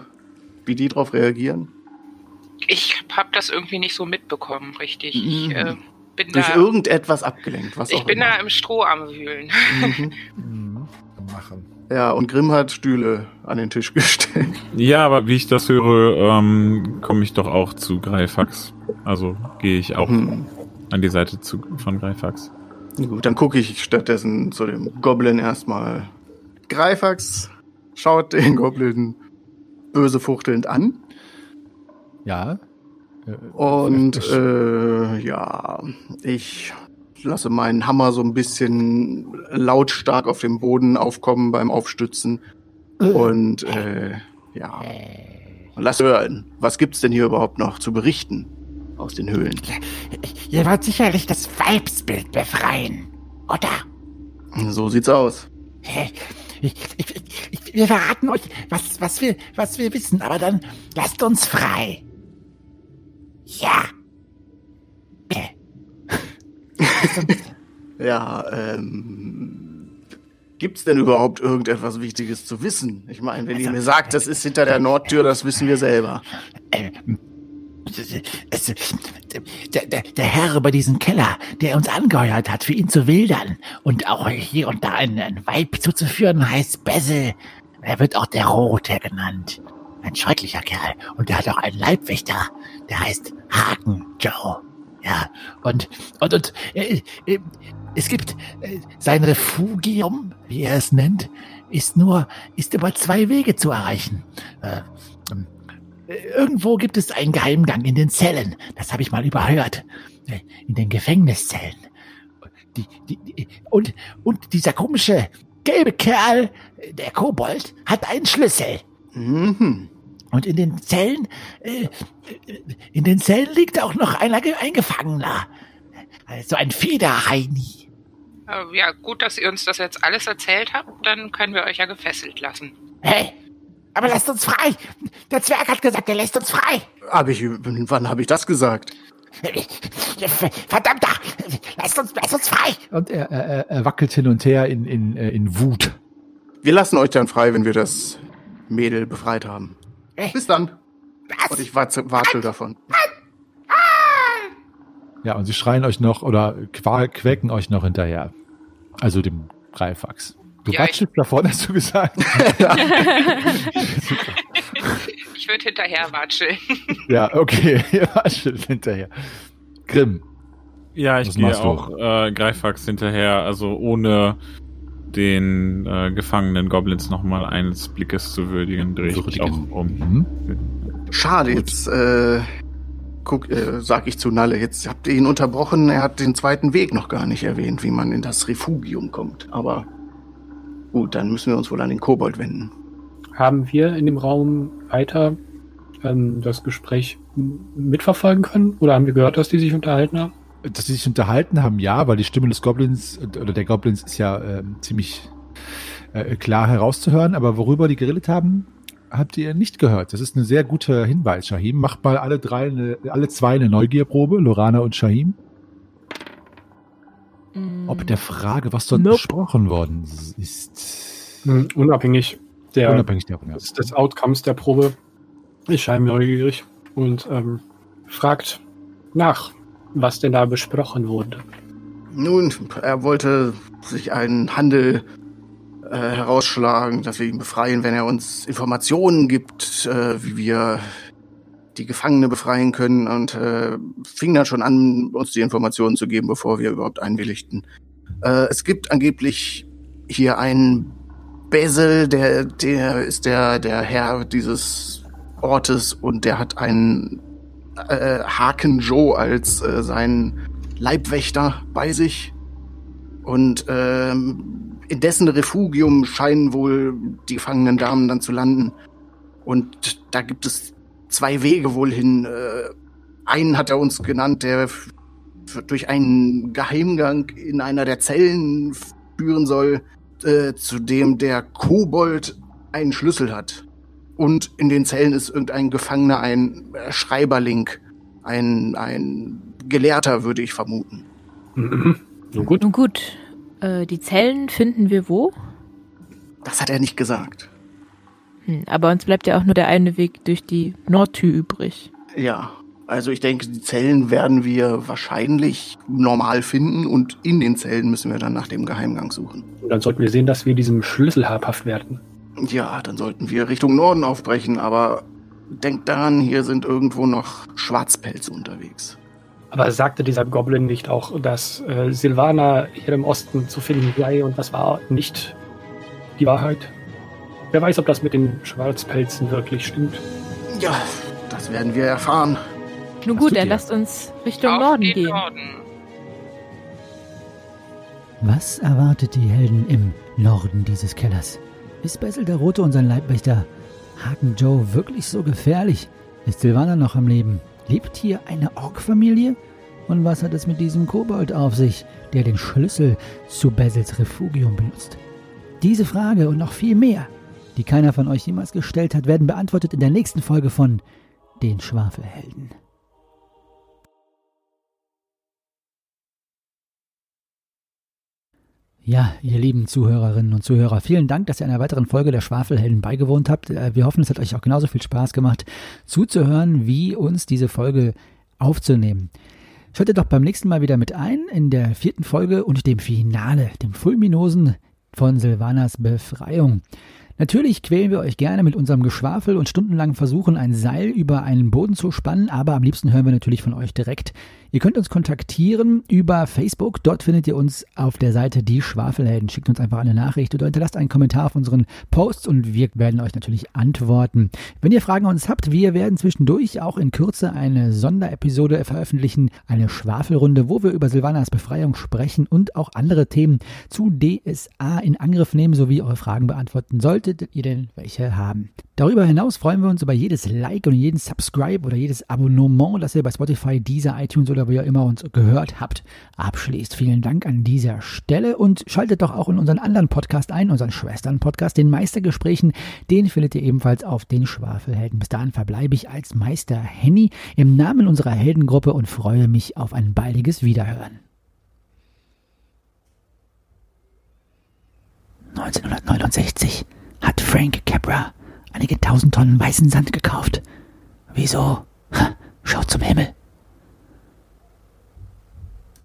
wie die drauf reagieren. Ich das irgendwie nicht so mitbekommen, richtig. Ich Mhm. äh, bin Durch da, irgendetwas abgelenkt, was ich auch bin immer. da im Stroh am Wühlen. Mhm. Mhm. Machen. Ja, und Grimm hat Stühle an den Tisch gestellt. Ja, aber wie ich das höre, ähm, komme ich doch auch zu Greifax. Also gehe ich auch Hm. an die Seite zu, von Greifax. Gut, dann gucke ich stattdessen zu dem Goblin erstmal. Greifax schaut den Goblin böse fuchtelnd an Ja. Äh, und äh, ja, ich lasse meinen Hammer so ein bisschen lautstark auf dem Boden aufkommen beim Aufstützen und äh, ja, lass hören, was gibt's denn hier überhaupt noch zu berichten aus den Höhlen? Ihr wollt sicherlich das Weibsbild befreien, oder? So sieht's aus. Ich, ich, ich, wir verraten euch, was, was, wir, was wir wissen, aber dann lasst uns frei. Ja. Bitte. Ja, ähm. Gibt's denn überhaupt irgendetwas Wichtiges zu wissen? Ich meine, wenn ihr mir sagt, das ist hinter der Nordtür, das wissen wir selber. Ähm, es, der, der, der Herr über diesen Keller, der uns angeheuert hat, für ihn zu wildern und auch hier und da ein, ein Weib zuzuführen, heißt Bessel. Er wird auch der Rote genannt. Ein schrecklicher Kerl. Und der hat auch einen Leibwächter. Der heißt Haken Joe. Ja, und, und, und, äh, äh, es gibt äh, sein Refugium, wie er es nennt, ist nur, ist über zwei Wege zu erreichen. Äh, ähm, Irgendwo gibt es einen Geheimgang in den Zellen. Das habe ich mal überhört. Äh, In den Gefängniszellen. Die, die, die, und, und dieser komische gelbe Kerl, der Kobold, hat einen Schlüssel. Mhm. Und in den Zellen, äh, in den Zellen liegt auch noch einer, ein Gefangener. Also ein Federheini. Äh, Ja, gut, dass ihr uns das jetzt alles erzählt habt, dann können wir euch ja gefesselt lassen. Hey, aber lasst uns frei. Der Zwerg hat gesagt, er lässt uns frei. Hab ich, wann habe ich das gesagt? Verdammter, lasst uns, lasst uns frei. Und er, er, er- er wackelt hin und her in, in, äh, in Wut. Wir lassen euch dann frei, wenn wir das Mädel befreit haben. Bis dann. Und ich watze- watschel davon. Ja, und sie schreien euch noch oder quäken euch noch hinterher. Also dem Greifax. Du Ja, watschelst da vorne, hast du gesagt. Ich würde hinterher watscheln. ja, okay. Ihr watschelt hinterher. Grimm. Ja, ich gehe auch äh, Greifax hinterher, also ohne den äh, gefangenen Goblins nochmal eines Blickes zu würdigen, drehe ich mich auch um. Mhm. Schade, jetzt äh, guck, äh, sag ich zu Nalle, jetzt habt ihr ihn unterbrochen, er hat den zweiten Weg noch gar nicht erwähnt, wie man in das Refugium kommt. Aber gut, dann müssen wir uns wohl an den Kobold wenden. Haben wir in dem Raum weiter ähm, das Gespräch mitverfolgen können? Oder haben wir gehört, dass die sich unterhalten haben? Dass sie sich unterhalten haben, ja, weil die Stimme des Goblins äh, oder der Goblins ist ja ähm, ziemlich äh, klar herauszuhören, aber worüber die geredet haben, habt ihr nicht gehört. Das ist ein sehr guter Hinweis, Shahim. Macht mal alle drei, eine, alle zwei eine Neugierprobe, Lorana und Shahim. Ob der Frage, was dort Nope. besprochen worden ist, unabhängig der, unabhängig davon. Ja. des, Outcomes der Probe ist scheinbar neugierig und ähm, fragt nach, was denn da besprochen wurde. Nun, er wollte sich einen Handel äh, herausschlagen, dass wir ihn befreien, wenn er uns Informationen gibt, äh, wie wir die Gefangene befreien können und äh, fing dann schon an, uns die Informationen zu geben, bevor wir überhaupt einwilligten. Äh, es gibt angeblich hier einen Basil, der, der ist der, der Herr dieses Ortes und der hat einen äh, Haken Joe als äh, seinen Leibwächter bei sich. Und ähm, in dessen Refugium scheinen wohl die gefangenen Damen dann zu landen. Und da gibt es zwei Wege wohl hin. Äh, einen hat er uns genannt, der durch einen Geheimgang in einer der Zellen führen soll, äh, zu dem der Kobold einen Schlüssel hat. Und in den Zellen ist irgendein Gefangener, ein äh, Schreiberling, ein, ein Gelehrter, würde ich vermuten. Mhm. Nun gut. Nun gut, äh, die Zellen finden wir wo? Das hat er nicht gesagt. Hm, aber uns bleibt ja auch nur der eine Weg durch die Nordtür übrig. Ja, also ich denke, die Zellen werden wir wahrscheinlich normal finden und in den Zellen müssen wir dann nach dem Geheimgang suchen. Und dann sollten wir sehen, dass wir diesem Schlüssel habhaft werden. Ja, dann sollten wir Richtung Norden aufbrechen, aber denkt daran, hier sind irgendwo noch Schwarzpelze unterwegs. Aber sagte dieser Goblin nicht auch, dass äh, Silvana hier im Osten zu finden sei und das war nicht die Wahrheit? Wer weiß, ob das mit den Schwarzpelzen wirklich stimmt. Ja, das werden wir erfahren. Nun gut, dann lasst uns Richtung Auf Norden den gehen. Norden. Was erwartet die Helden im Norden dieses Kellers? Ist Basil der Rote und sein Leibwächter Haken Joe wirklich so gefährlich? Ist Silvana noch am Leben? Lebt hier eine Ork-Familie? Und was hat es mit diesem Kobold auf sich, der den Schlüssel zu Basils Refugium benutzt? Diese Frage und noch viel mehr, die keiner von euch jemals gestellt hat, werden beantwortet in der nächsten Folge von Den Schwafelhelden. Ja, ihr lieben Zuhörerinnen und Zuhörer, vielen Dank, dass ihr einer weiteren Folge der Schwafelhelden beigewohnt habt. Äh, Wir hoffen, es hat euch auch genauso viel Spaß gemacht, zuzuhören, wie uns diese Folge aufzunehmen. Schaltet doch beim nächsten Mal wieder mit ein in der vierten Folge und dem Finale, dem Fulminosen von Silvanas Befreiung. Natürlich quälen wir euch gerne mit unserem Geschwafel und stundenlang versuchen, ein Seil über einen Boden zu spannen, aber am liebsten hören wir natürlich von euch direkt. Ihr könnt uns kontaktieren über Facebook. Dort findet ihr uns auf der Seite Die Schwafelhelden. Schickt uns einfach eine Nachricht oder hinterlasst einen Kommentar auf unseren Posts und wir werden euch natürlich antworten. Wenn ihr Fragen an uns habt, wir werden zwischendurch auch in Kürze eine Sonderepisode veröffentlichen, eine Schwafelrunde, wo wir über Silvanas Befreiung sprechen und auch andere Themen zu DSA in Angriff nehmen sowie eure Fragen beantworten, solltet ihr denn welche haben. Darüber hinaus freuen wir uns über jedes Like und jeden Subscribe oder jedes Abonnement, das ihr bei Spotify, dieser iTunes oder wo ihr immer uns gehört habt, abschließt. Vielen Dank an dieser Stelle und schaltet doch auch in unseren anderen Podcast ein, unseren Schwestern-Podcast, den Meistergesprächen. Den findet ihr ebenfalls auf den Schwafelhelden. Bis dahin verbleibe ich als Meister Henny im Namen unserer Heldengruppe und freue mich auf ein baldiges Wiederhören. 1969 hat Frank Capra einige tausend Tonnen weißen Sand gekauft. Wieso? Ha, schaut zum Himmel.